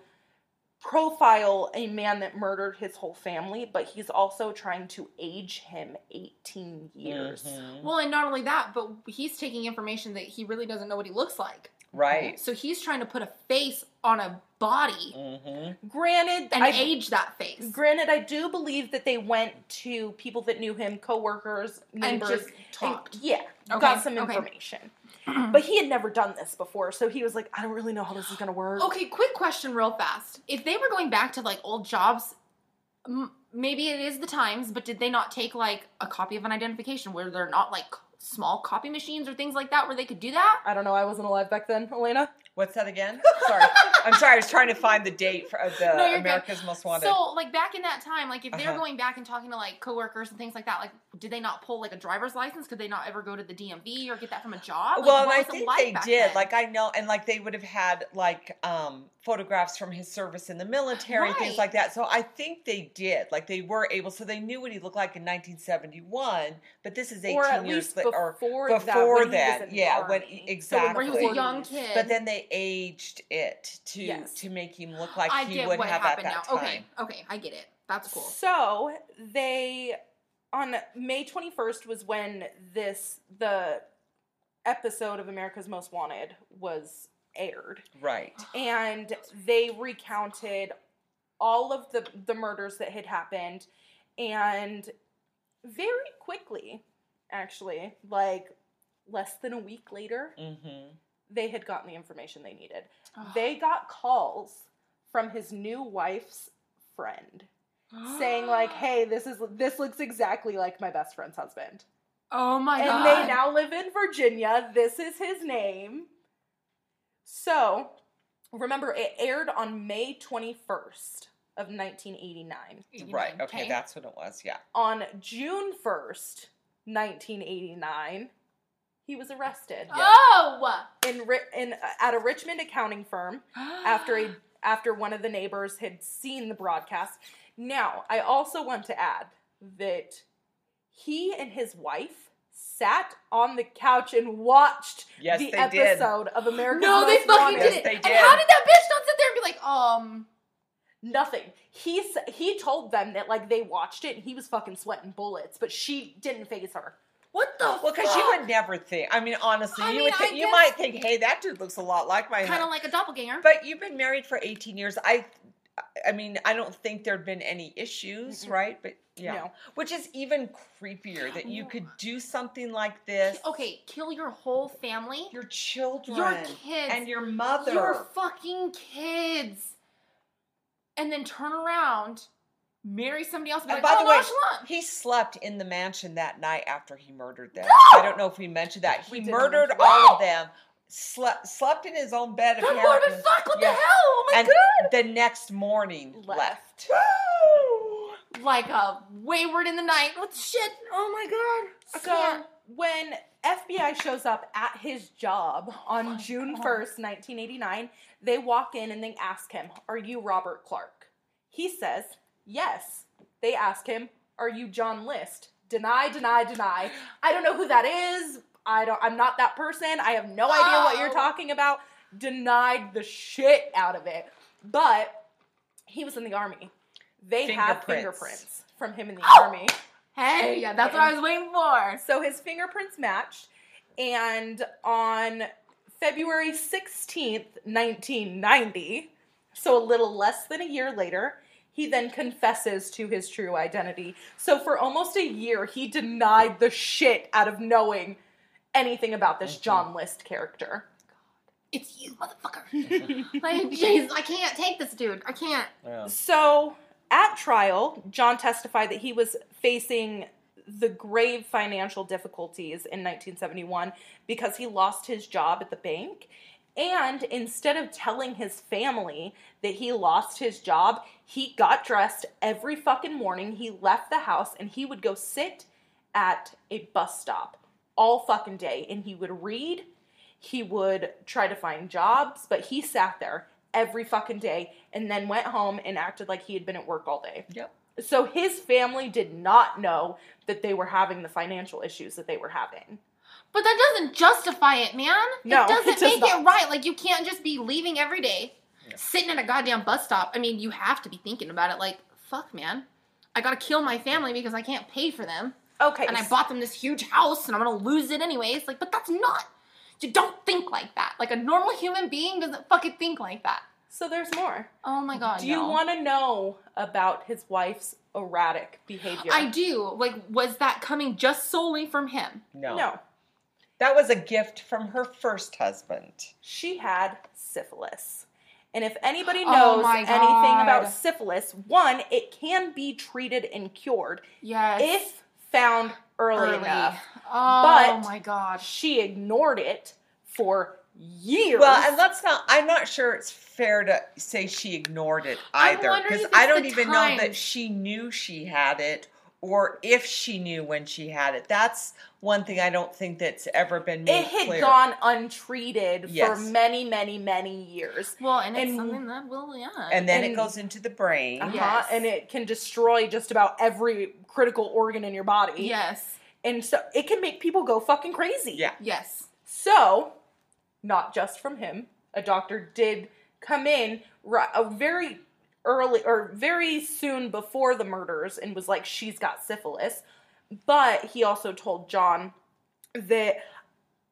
profile a man that murdered his whole family, but he's also trying to age him 18 years. Mhm. Well, and not only that, but he's taking information that he really doesn't know what he looks like. Right. So he's trying to put a face on a body Mm-hmm. Granted, and I age that face. Granted, I do believe that they went to people that knew him, coworkers, And neighbors, just and- talked. yeah, Okay, got some okay. But he had never done this before, so he was like, I don't really know how this is gonna work. Okay, quick question, real fast. If they were going back to like old jobs, m- maybe it is the times, but did they not take like a copy of an identification where they're not like small copy machines or things like that where they could do that? I don't know. I wasn't alive back then, Elena. What's that again? Sorry, I'm sorry. I was trying to find the date for, of the No, you're good. America's Most Wanted. So, like back in that time, like if they were Uh-huh. going back and talking to like coworkers and things like that, like did they not pull like a driver's license? Could they not ever go to the DMV or get that from a job? Like, well, and I think they did. then? Like I know, and like they would have had like um photographs from his service in the military, things like that. So I think they did. Like they were able. So they knew what he looked like in 1971. But this is 18 or at years least later. Or before, before that, when he was that, in the yeah, when- army. exactly. where he was a young kid. but then they aged it to Yes. to make him look like I he get would what have at happened that now. time. Okay, okay, I get it. That's cool. So they on May 21st was when this the episode of America's Most Wanted was aired. Right. and they recounted all of the the murders that had happened and very quickly actually like less than a week later Mm-hmm. they had gotten the information they needed they got calls from his new wife's friend saying like hey this is this looks exactly like my best friend's husband oh my and god, And they now live in Virginia. This is his name. So, remember, it aired on May 21st of 1989. Right. Okay, that's what it was. Yeah. On June 1st, 1989, he was arrested Oh, in, in uh, at a Richmond accounting firm after a after one of the neighbors had seen the broadcast. Now, I also want to add that he and his wife sat on the couch and watched Yes, the they did. episode of America's no, they Most fucking Wanted. Yes, did it. they And did. how did that bitch not sit there and be like, um, Nothing. He s- he told them that like they watched it and he was fucking sweating bullets, but she didn't phase her. what the? Well, because you would never think. I mean, honestly, I you mean, would I think you might think, "Hey, that dude looks a lot like my." kind of like a doppelganger. But you've been married for 18 years. I, I mean, I don't think there'd been any issues, Mm-mm. right? But yeah, No. which is even creepier that you could do something like this. okay, kill your whole family, Your children, your kids, and your mother. your fucking kids, and then turn around, marry somebody else. And like, by oh, the way, he slept in the mansion that night after he murdered them. No! I don't know if we mentioned that. He murdered all of them. Slept slept in his own bed. That apparently. What the hell? Oh my and god! the next morning Left. left. Like a wayward in the night. What the shit? Oh my god! So when FBI shows up at his job on oh my June God. 1st, 1989, they walk in and they ask him, Are you Robert Clark? He says, Yes. They ask him, Are you John List? Deny, deny, deny. I don't know who that is. I don't I'm not that person. I have no idea what you're Oh. talking about. Denied the shit out of it. But he was in the army. They have Fingerprints. fingerprints from him in the Oh. army. Hey, yeah, that's what I was waiting for. So his fingerprints matched, and on February 16th, 1990, so a little less than a year later, he then confesses to his true identity. So for almost a year, he denied the shit out of knowing anything about this. John List character. It's you, motherfucker. like, jeez, I can't take this dude. I can't. Yeah. So at trial, John testified that he was facing the grave financial difficulties in 1971 because he lost his job at the bank. And instead of telling his family that he lost his job, he got dressed every fucking morning. He left the house and he would go sit at a bus stop all fucking day and he would read. He would try to find jobs, but he sat there every fucking day and then went home and acted like he had been at work all day. Yep. So his family did not know that they were having the financial issues that they were having. But that doesn't justify it, man. No, it doesn't it does make not. it right. Like you can't just be leaving every day, Yeah. sitting at a goddamn bus stop. I mean, you have to be thinking about it. Like, fuck, man. I gotta kill my family because I can't pay for them, Okay. and I bought them this huge house, and I'm gonna lose it anyways. Like, but that's not. You don't think like that. Like a normal human being doesn't fucking think like that. So there's more. Oh my god. Do you want to know about his wife's erratic behavior? I do. Like, was that coming just solely from him? No. No. That was a gift from her first husband. She had syphilis. And if anybody Oh knows my anything about syphilis, one, it can be treated and cured Yes. if found early, Early. enough. Oh But- my god. She ignored it for years. Well, and let's not. I'm not sure it's fair to say she ignored it either, because I don't the even know that she knew she had it, or if she knew when she had it. That's one thing I don't think that's ever been made it had clear. gone untreated for many, many, many years. Well, and it's something that will, yeah. and then and- it goes into the brain. Uh-huh. Yes. And it can destroy just about every critical organ in your body. yes, And so it can make people go fucking crazy. Yeah. yes. So, not just from him, a doctor did come in a very early or very soon before the murders and was like, she's got syphilis. But he also told John that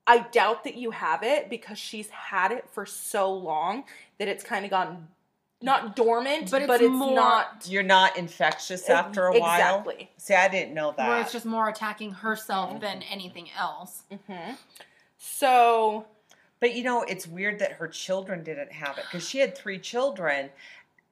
I doubt that you have it because she's had it for so long that it's kind of gone not dormant, But but it's it's, more- not You're not infectious after a while. Exactly. See, I didn't know that. Where it's just more attacking herself than anything else. hmm So But you know, it's weird that her children didn't have it because she had three children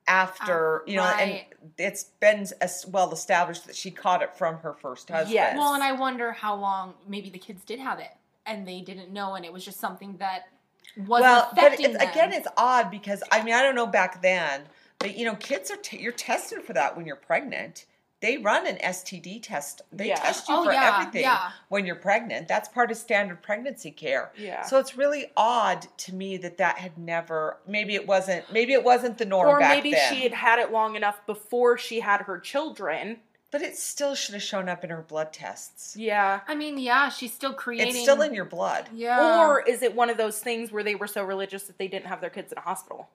after, Oh, you know, right. and it's been as well established that she caught it from her first husband. Yes. Well, and I wonder how long maybe the kids did have it and they didn't know, and it was just something that wasn't well, but it's, them. again, it's odd because I mean, I don't know back then, but you know, kids are t- you're tested for that when you're pregnant. They run an STD test. They Yeah. test you Oh, for yeah, everything yeah. when you're pregnant. That's part of standard pregnancy care. yeah. So it's really odd to me that that had never. Maybe it wasn't. Maybe it wasn't the norm or back maybe then. she had had it long enough before she had her children. But it still should have shown up in her blood tests. Yeah. I mean, yeah, she's still creating. It's still in your blood. Yeah. Or is it one of those things where they were so religious that they didn't have their kids in a hospital?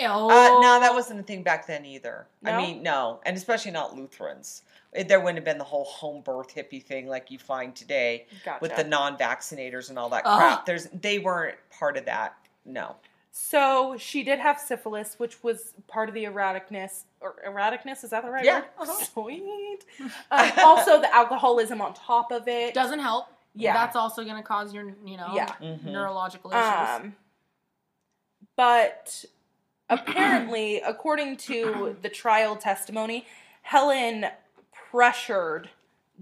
Oh, Uh, no, that wasn't a thing back then either. I mean, no, and especially not Lutherans. There wouldn't have been the whole home birth hippie thing like you find today Gotcha. with the non-vaccinators and all that Ugh. crap. There's they weren't part of that. No. so she did have syphilis, which was part of the erraticness. Or erraticness is that the right Yeah. word? Uh-huh. Sweet. Um, also, the alcoholism on top of it. doesn't help. Yeah. That's also going to cause your, you know, Yeah. Mhm. neurological issues. Um, but apparently, according to the trial testimony, Helen pressured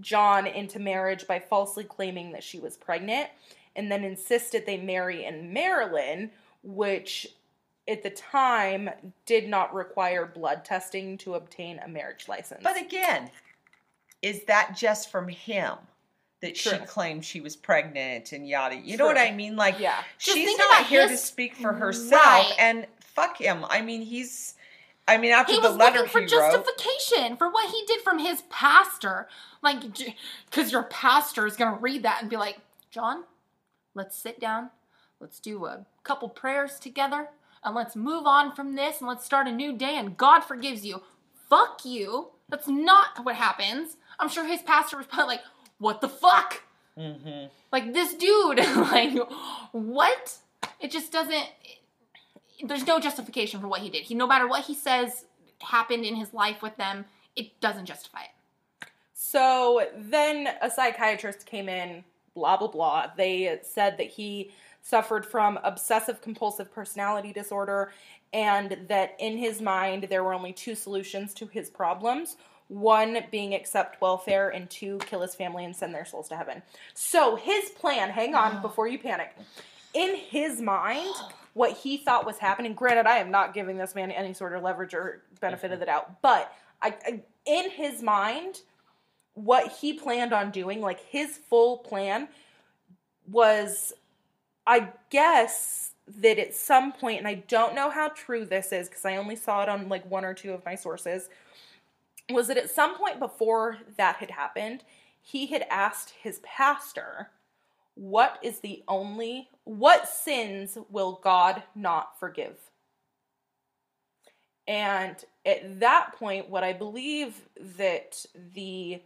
John into marriage by falsely claiming that she was pregnant and then insisted they marry in Maryland, which at the time did not require blood testing to obtain a marriage license. But again, is that just from him that she claimed she was pregnant and yada? You know what I mean? Like, yeah. She's not here to speak for herself, Right. and fuck him. I mean, he's. I mean, after he the letter for he wrote, justification for what he did from his pastor. Like, because your pastor is going to read that and be like, John, let's sit down. Let's do a couple prayers together and let's move on from this and let's start a new day and God forgives you. Fuck you. That's not what happens. I'm sure his pastor was probably like, what the fuck? hmm Like, this dude, like, what? It just doesn't. There's no justification for what he did. He, no matter what he says happened in his life with them, it doesn't justify it. So then a psychiatrist came in, blah, blah, blah. They said that he suffered from obsessive compulsive personality disorder and that in his mind there were only two solutions to his problems one being accept welfare and two kill his family and send their souls to heaven so his plan hang on before you panic in his mind what he thought was happening. Granted i am not giving this man any sort of leverage or benefit of the doubt but I, I in his mind what he planned on doing, like his full plan, was I guess that at some point, and I don't know how true this is because I only saw it on like one or two of my sources, was that at some point before that had happened, he had asked his pastor, What is the only, what sins will God not forgive? And at that point, what I believe that the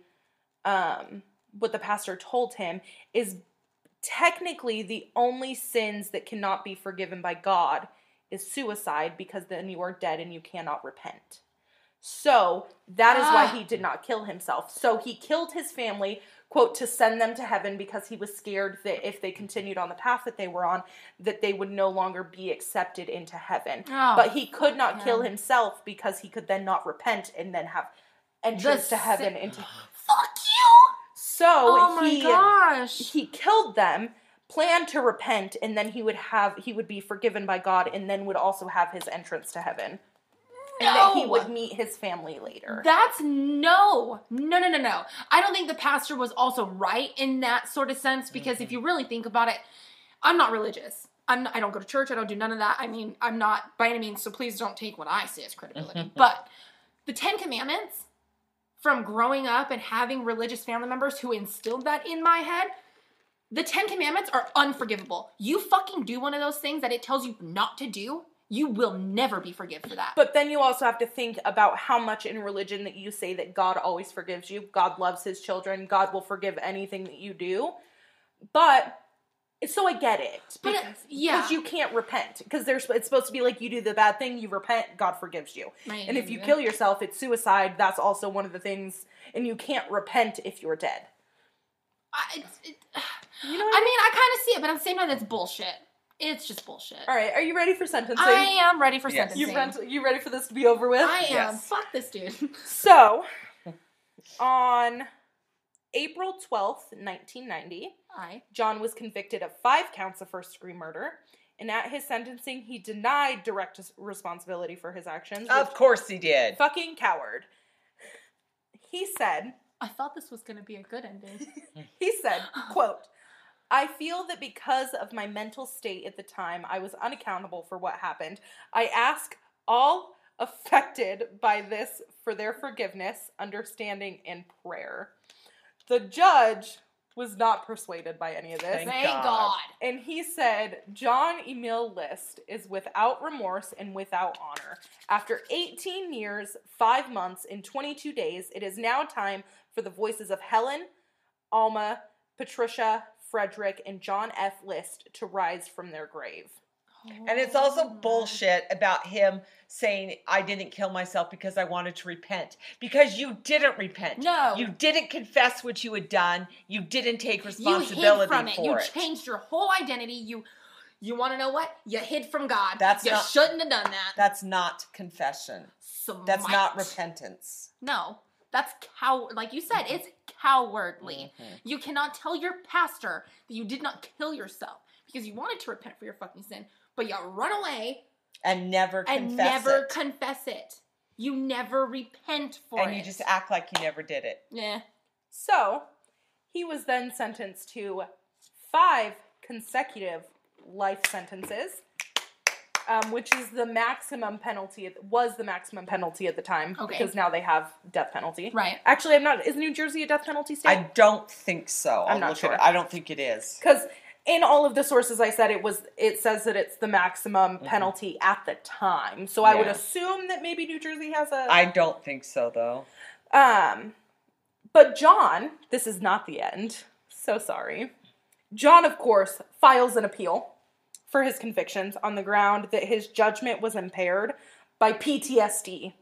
um what the pastor told him is technically the only sins that cannot be forgiven by God is suicide because then you are dead and you cannot repent. So that is why Ah. he did not kill himself. So he killed his family, quote, to send them to heaven because he was scared that if they continued on the path that they were on, that they would no longer be accepted into heaven. Oh, but he could not kill himself because he could then not repent and then have entrance The to heaven si- into Fuck you! so Oh my he gosh. he killed them, planned to repent and then he would have he would be forgiven by God and then would also have his entrance to heaven. And that he would meet his family later. That's no, no, no, no, no. I don't think the pastor was also right in that sort of sense because if mm-hmm. you really think about it, I'm not religious. I'm not, I don't go to church. I don't do none of that. I mean, I'm not by any means. So please don't take what I say as credibility. Mm-hmm. but the Ten Commandments, from growing up and having religious family members who instilled that in my head, the Ten Commandments are unforgivable. You fucking do one of those things that it tells you not to do, you will never be forgiven for that. But then you also have to think about how much in religion that you say that God always forgives you. God loves his children. God will forgive anything that you do. But so I get it. But, uh, Because, yeah. because you can't repent. Because there's it's supposed to be like you do the bad thing, you repent, God forgives you. Right. And if you kill yourself, it's suicide. That's also one of the things and you can't repent if you're dead. I, it, You know what I mean, I kind of see it, but at the same time, it's bullshit. It's just bullshit. All right, are you ready for sentencing? I am ready for Yes. you, sentencing. rent, you ready for this to be over with? I am. Yes. Fuck this dude. So, on April 12th, 1990, I. John was convicted of five counts of first degree murder. And at his sentencing, he denied direct responsibility for his actions. Of course he did. fucking coward. He said, I thought this was going to be a good ending. he said, quote, I feel that because of my mental state at the time, I was unaccountable for what happened. I ask all affected by this for their forgiveness, understanding, and prayer. The judge was not persuaded by any of this. Thank Thank God. God. And he said, John Emil List is without remorse and without honor. After 18 years, 5 months, and 22 days, it is now time for the voices of Helen, Alma, Patricia, Frederick, and John F. List to rise from their grave. And it's also oh. bullshit about him saying, I didn't kill myself because I wanted to repent. Because you didn't repent. No. You didn't confess what you had done. You didn't take responsibility You responsibility hid from it. for You it. changed your whole identity. You, you want to know what? You hid from God. That's you not- shouldn't have done that. That's not confession. That's not repentance. No, that's cow. Like you said, it's cowardly. Mhm. You cannot tell your pastor that you did not kill yourself because you wanted to repent for your fucking sin, but you run away And never and confess never it. confess it. You never repent for it. and you just act like you never did it. yeah. So, he was then sentenced to five consecutive life sentences, um, which is the maximum penalty. Was the maximum penalty at the time Okay. because now they have death penalty. Right. Actually, I'm not. Is New Jersey a death penalty state? I don't think so. I'm I'll not sure. I don't think it is. Because in all of the sources I said, it was. It says that it's the maximum penalty at the time. So I would assume that maybe New Jersey has a. I don't think so, though. Um, but John, this is not the end. So sorry. John, of course, files an appeal for his convictions on the ground that his judgment was impaired by PTSD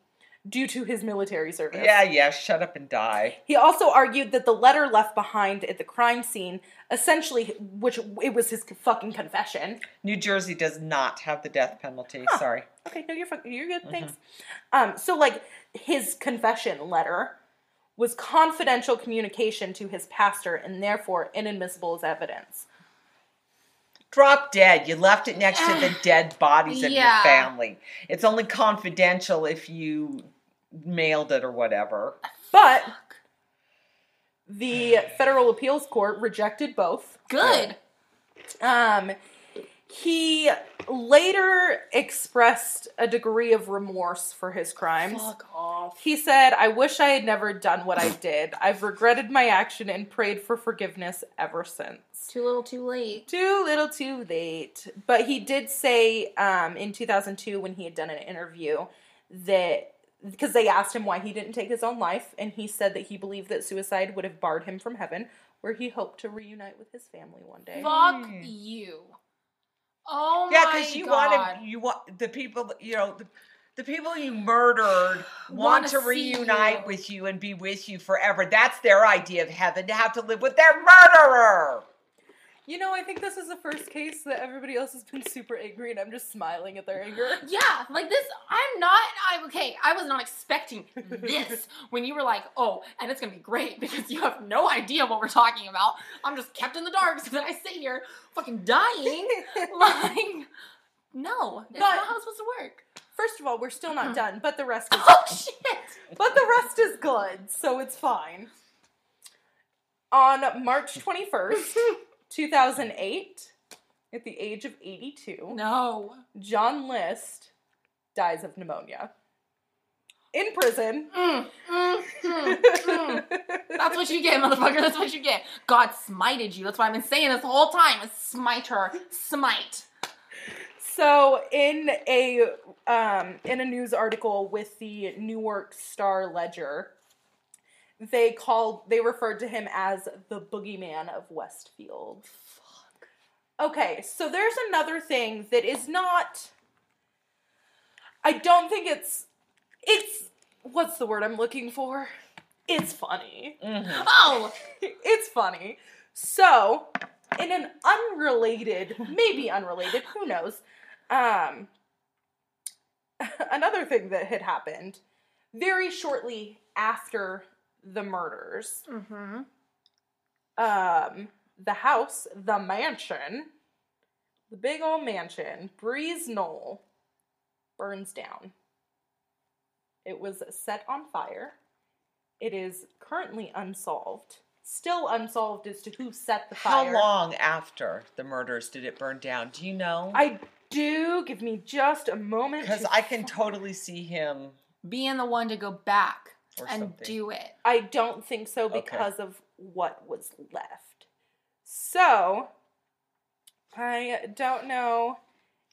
due to his military service. Yeah, yeah, shut up and die. He also argued that the letter left behind at the crime scene, essentially, which it was his fucking confession, New Jersey does not have the death penalty. Sorry. Okay, no, you're you're good. Thanks. Um, so like his confession letter was confidential communication to his pastor and therefore inadmissible as evidence. Drop dead. You left it next to the dead bodies of Yeah. your family. It's only confidential if you mailed it or whatever. But the federal appeals court rejected both. Good. Um, he later expressed a degree of remorse for his crimes. Fuck off. He said, I wish I had never done what I did. I've regretted my action and prayed for forgiveness ever since. Too little, too late. Too little, too late. But he did say um, in 2002 when he had done an interview that because they asked him why he didn't take his own life, and he said that he believed that suicide would have barred him from heaven, where he hoped to reunite with his family one day. Fuck Mm. you. Oh Yeah, because you god. wanted you want the people you know the, the people you murdered want Wanna reunite you. with you and be with you forever. That's their idea of heaven to have to live with their murderer. You know, I think this is the first case that everybody else has been super angry, and I'm just smiling at their anger. Yeah, like this. I'm not. I okay. I was not expecting this when you were like, "Oh, and it's gonna be great because you have no idea what we're talking about." I'm just kept in the dark, so then I sit here, fucking dying. like, no, that's But- not how it's supposed to work. First of all, we're still not mm-hmm. done, but the rest is Oh shit! but the rest is good, so it's fine. On March 21st, 2008, at the age of 82, No. John List dies of pneumonia. In prison. Mm, mm, mm, mm. That's what you get, motherfucker. That's what you get. God smited you. That's why I've been saying this the whole time. Smite her. Smite. So in a um, in a news article with the Newark Star Ledger, they called they referred to him as the boogeyman of Westfield. Fuck. Okay, so there's another thing that is not. I don't think it's it's what's the word I'm looking for? It's funny. Mhm. Oh! it's funny. So, in an unrelated, maybe unrelated, who knows? Um, another thing that had happened very shortly after the murders, Mm-hmm. um, the house, the mansion, the big old mansion, Breeze Knoll, burns down. It was set on fire. It is currently unsolved. Still unsolved as to who set the How fire. How long after the murders did it burn down? Do you know? I do. Give me just a moment. Because I can fi- totally see him Being the one to go back or and something. do it. I don't think so Okay. because of what was left. So, I don't know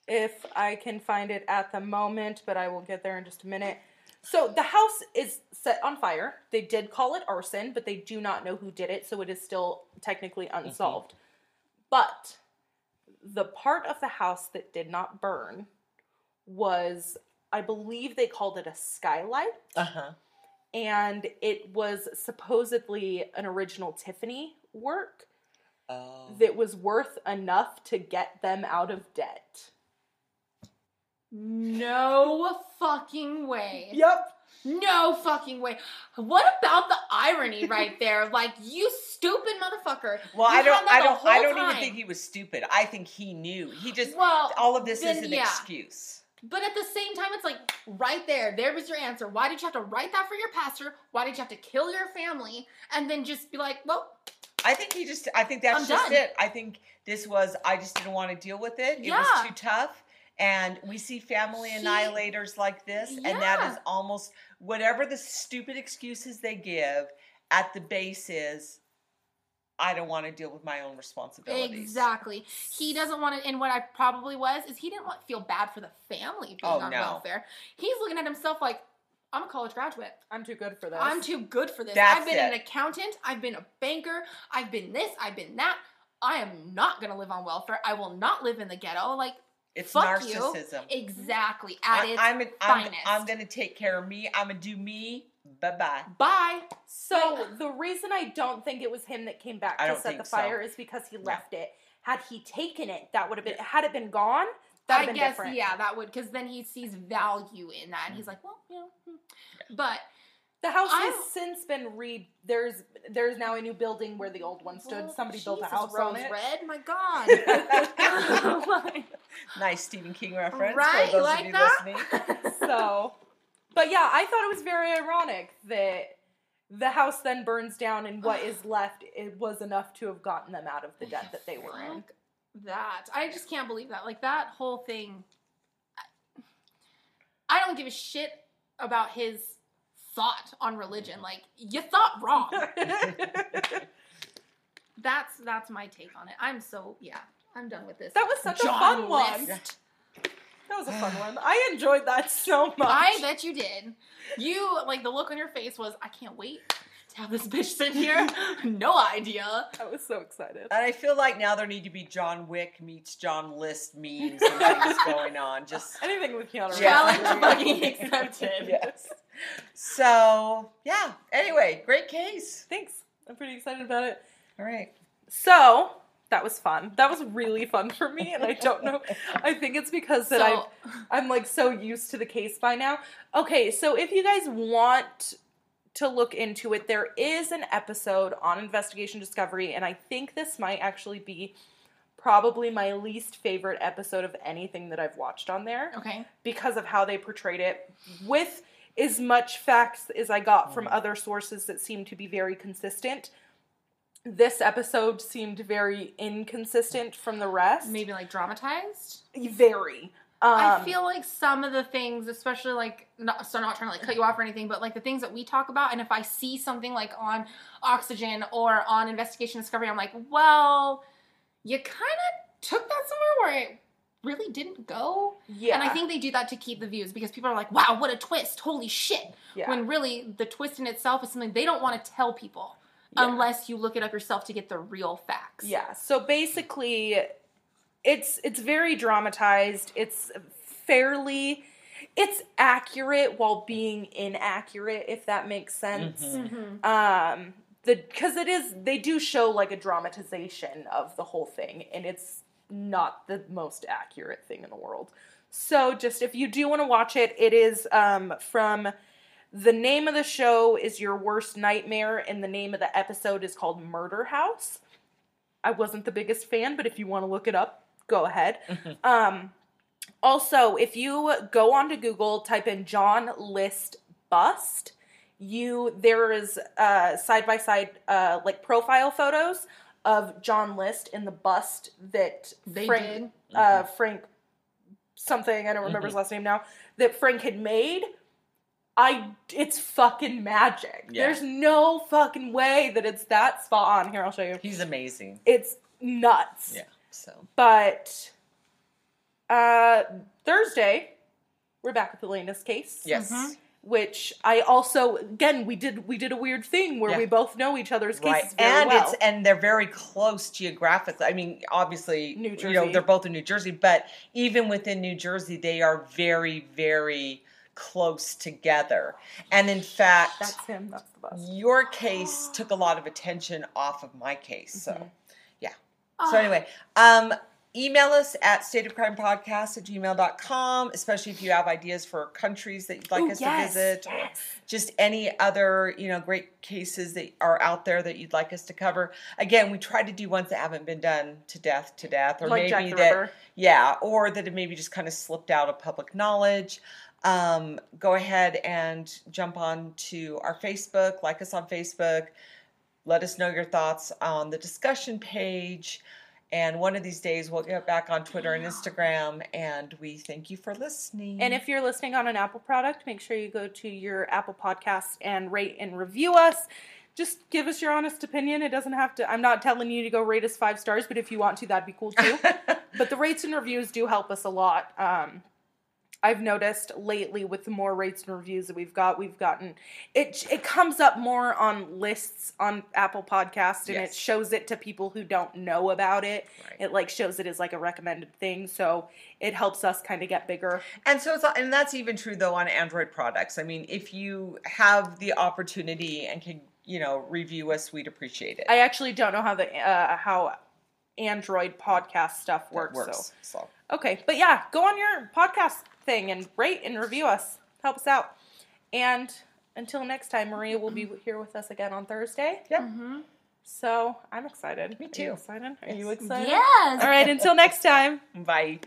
if I can find it at the moment, but I will get there in just a minute. So, the house is set on fire. They did call it arson, but they do not know who did it, so it is still technically unsolved. But the part of the house that did not burn was, I believe they called it a skylight Uh huh. And it was supposedly an original Tiffany work Oh. that was worth enough to get them out of debt. No fucking way. Yep. No fucking way. What about the irony right there? Like, you stupid motherfucker. well, You I don't. I don't. I don't even think he was stupid. I think he knew. He just. Well, all of this is an yeah. excuse. But at the same time, it's like right there. There was your answer. Why did you have to write that for your pastor? Why did you have to kill your family? And then just be like, well, I think he just. I think that's I'm just done. it. I think this was. I just didn't want to deal with it. It Yeah. was too tough. And we see family He- annihilators like this, and that is almost whatever the stupid excuses they give. At the base is, I don't want to deal with my own responsibilities. exactly. He doesn't want to. And what I probably was is he didn't want feel bad for the family being Oh, on no. welfare. He's looking at himself like, I'm a college graduate. I'm too good for this. I'm too good for this. That's I've been it. an accountant. I've been a banker. I've been this. I've been that. I am not gonna live on welfare. I will not live in the ghetto. Like It's Fuck you. narcissism. exactly at I, its I'm, a, I'm, finest. I'm gonna take care of me. I'm gonna do me. Bye bye. Bye. So the reason I don't think it was him that came back I to set think the so. fire is because he left it. Had he taken it, that would have been. Had it been gone, that I would have been guess different. yeah, that would because then he sees value in that, and he's like, well, you know, hmm. but The house I'm- has since been re. There's there's now a new building where the old one stood. Well, Somebody built a house Rose on it. Red, my God. Nice Stephen King reference Right, for those like of you that? listening. so, but yeah, I thought it was very ironic that the house then burns down and what is left it was enough to have gotten them out of the debt that they were in. That. I just can't believe that. Like that whole thing. I don't give a shit about his thought on religion. Like you thought wrong. that's that's my take on it. I'm so yeah. I'm done with this. That was such a John fun one. List. That was a fun one. I enjoyed that so much. I bet you did. You like the look on your face was I can't wait to have this bitch sit here. no idea. I was so excited. And I feel like now there need to be John Wick meets John List memes and things going on. Just Anything with Keanu Reeves. Yeah. Challenge fucking accepted. yes. So yeah. Anyway, great case. Thanks. I'm pretty excited about it. All right. So, that was fun. That was really fun for me, and I don't know. I think it's because that I So, I'm like so used to the case by now. Okay, so if you guys want to look into it, there is an episode on Investigation Discovery, and I think this might actually be probably my least favorite episode of anything that I've watched on there okay. because of how they portrayed it with as much facts as I got from mm. other sources that seem to be very consistent. This episode seemed very inconsistent from the rest. Maybe like dramatized. Very. Um, I feel like some of the things, especially like, not, so I'm not trying to like cut you off or anything, but like the things that we talk about, and if I see something like on Oxygen or on Investigation Discovery, I'm like, well, you kind of took that somewhere where it really didn't go. yeah. And I think they do that to keep the views because people are like, wow, what a twist. Holy shit. yeah. When really the twist in itself is something they don't want to tell people Yeah. unless you look it up yourself to get the real facts. Yeah. So basically, it's it's very dramatized. It's fairly, it's accurate while being inaccurate, if that makes sense. Mhm. Mhm. Um, the because it is they do show like a dramatization of the whole thing, and it's not the most accurate thing in the world. So just if you do want to watch it, it is um from. The name of the show is Your Worst Nightmare, and the name of the episode is called Murder House. I wasn't the biggest fan, but if you want to look it up, go ahead. Um, also, if you go onto Google, type in John List bust, you there is uh, side by side uh, like profile photos of John List in the bust that They Frank did. uh, Frank something I don't remember his last name now that Frank had made. I it's fucking magic. Yeah. There's no fucking way that it's that spot on. Here, I'll show you. He's amazing. It's nuts. Yeah. So But uh Thursday, we're back with Elena's case. yes. Mhm. Which I also again we did we did a weird thing where Yeah. we both know each other's cases Right, very and well. it's and they're very close geographically. I mean, obviously, New You know, Jersey. they're both in New Jersey, but even within New Jersey, they are very, very close together. And in fact, That's him. That's the best. your case took a lot of attention off of my case. So, Mhm. yeah. Ah, So anyway, um, email us at stateofcrimepodcast at gmail.com, especially if you have ideas for countries that you'd like Ooh, us yes, to visit. or yes. Just any other, you know, great cases that are out there that you'd like us to cover. Again, we try to do ones that haven't been done to death to death, or Like maybe that Ripper. yeah, or that it maybe just kind of slipped out of public knowledge. Um, go ahead and jump on to our Facebook, like us on Facebook. Let us know your thoughts on the discussion page. And one of these days, we'll get back on Twitter and Instagram. And we thank you for listening. And if you're listening on an Apple product, make sure you go to your Apple podcast and rate and review us. Just give us your honest opinion. It doesn't have to, I'm not telling you to go rate us five stars, but if you want to, that'd be cool too. but the rates and reviews do help us a lot. Um, I've noticed lately with the more rates and reviews that we've got, we've gotten it. It comes up more on lists on Apple Podcast, and Yes. it shows it to people who don't know about it. Right. It like shows it as like a recommended thing, so it helps us kind of get bigger. And so it's and that's even true though on Android products. I mean, if you have the opportunity and can you know review us, we'd appreciate it. I actually don't know how the uh, how Android podcast stuff works. works. So So okay, but yeah, go on your podcast thing and rate and review us. Help us out. And until next time, Maria will be here with us again on Thursday. yeah. mhm. So I'm excited. Me Are you too. excited? Are you excited? Yes. All right. Until next time. Bye.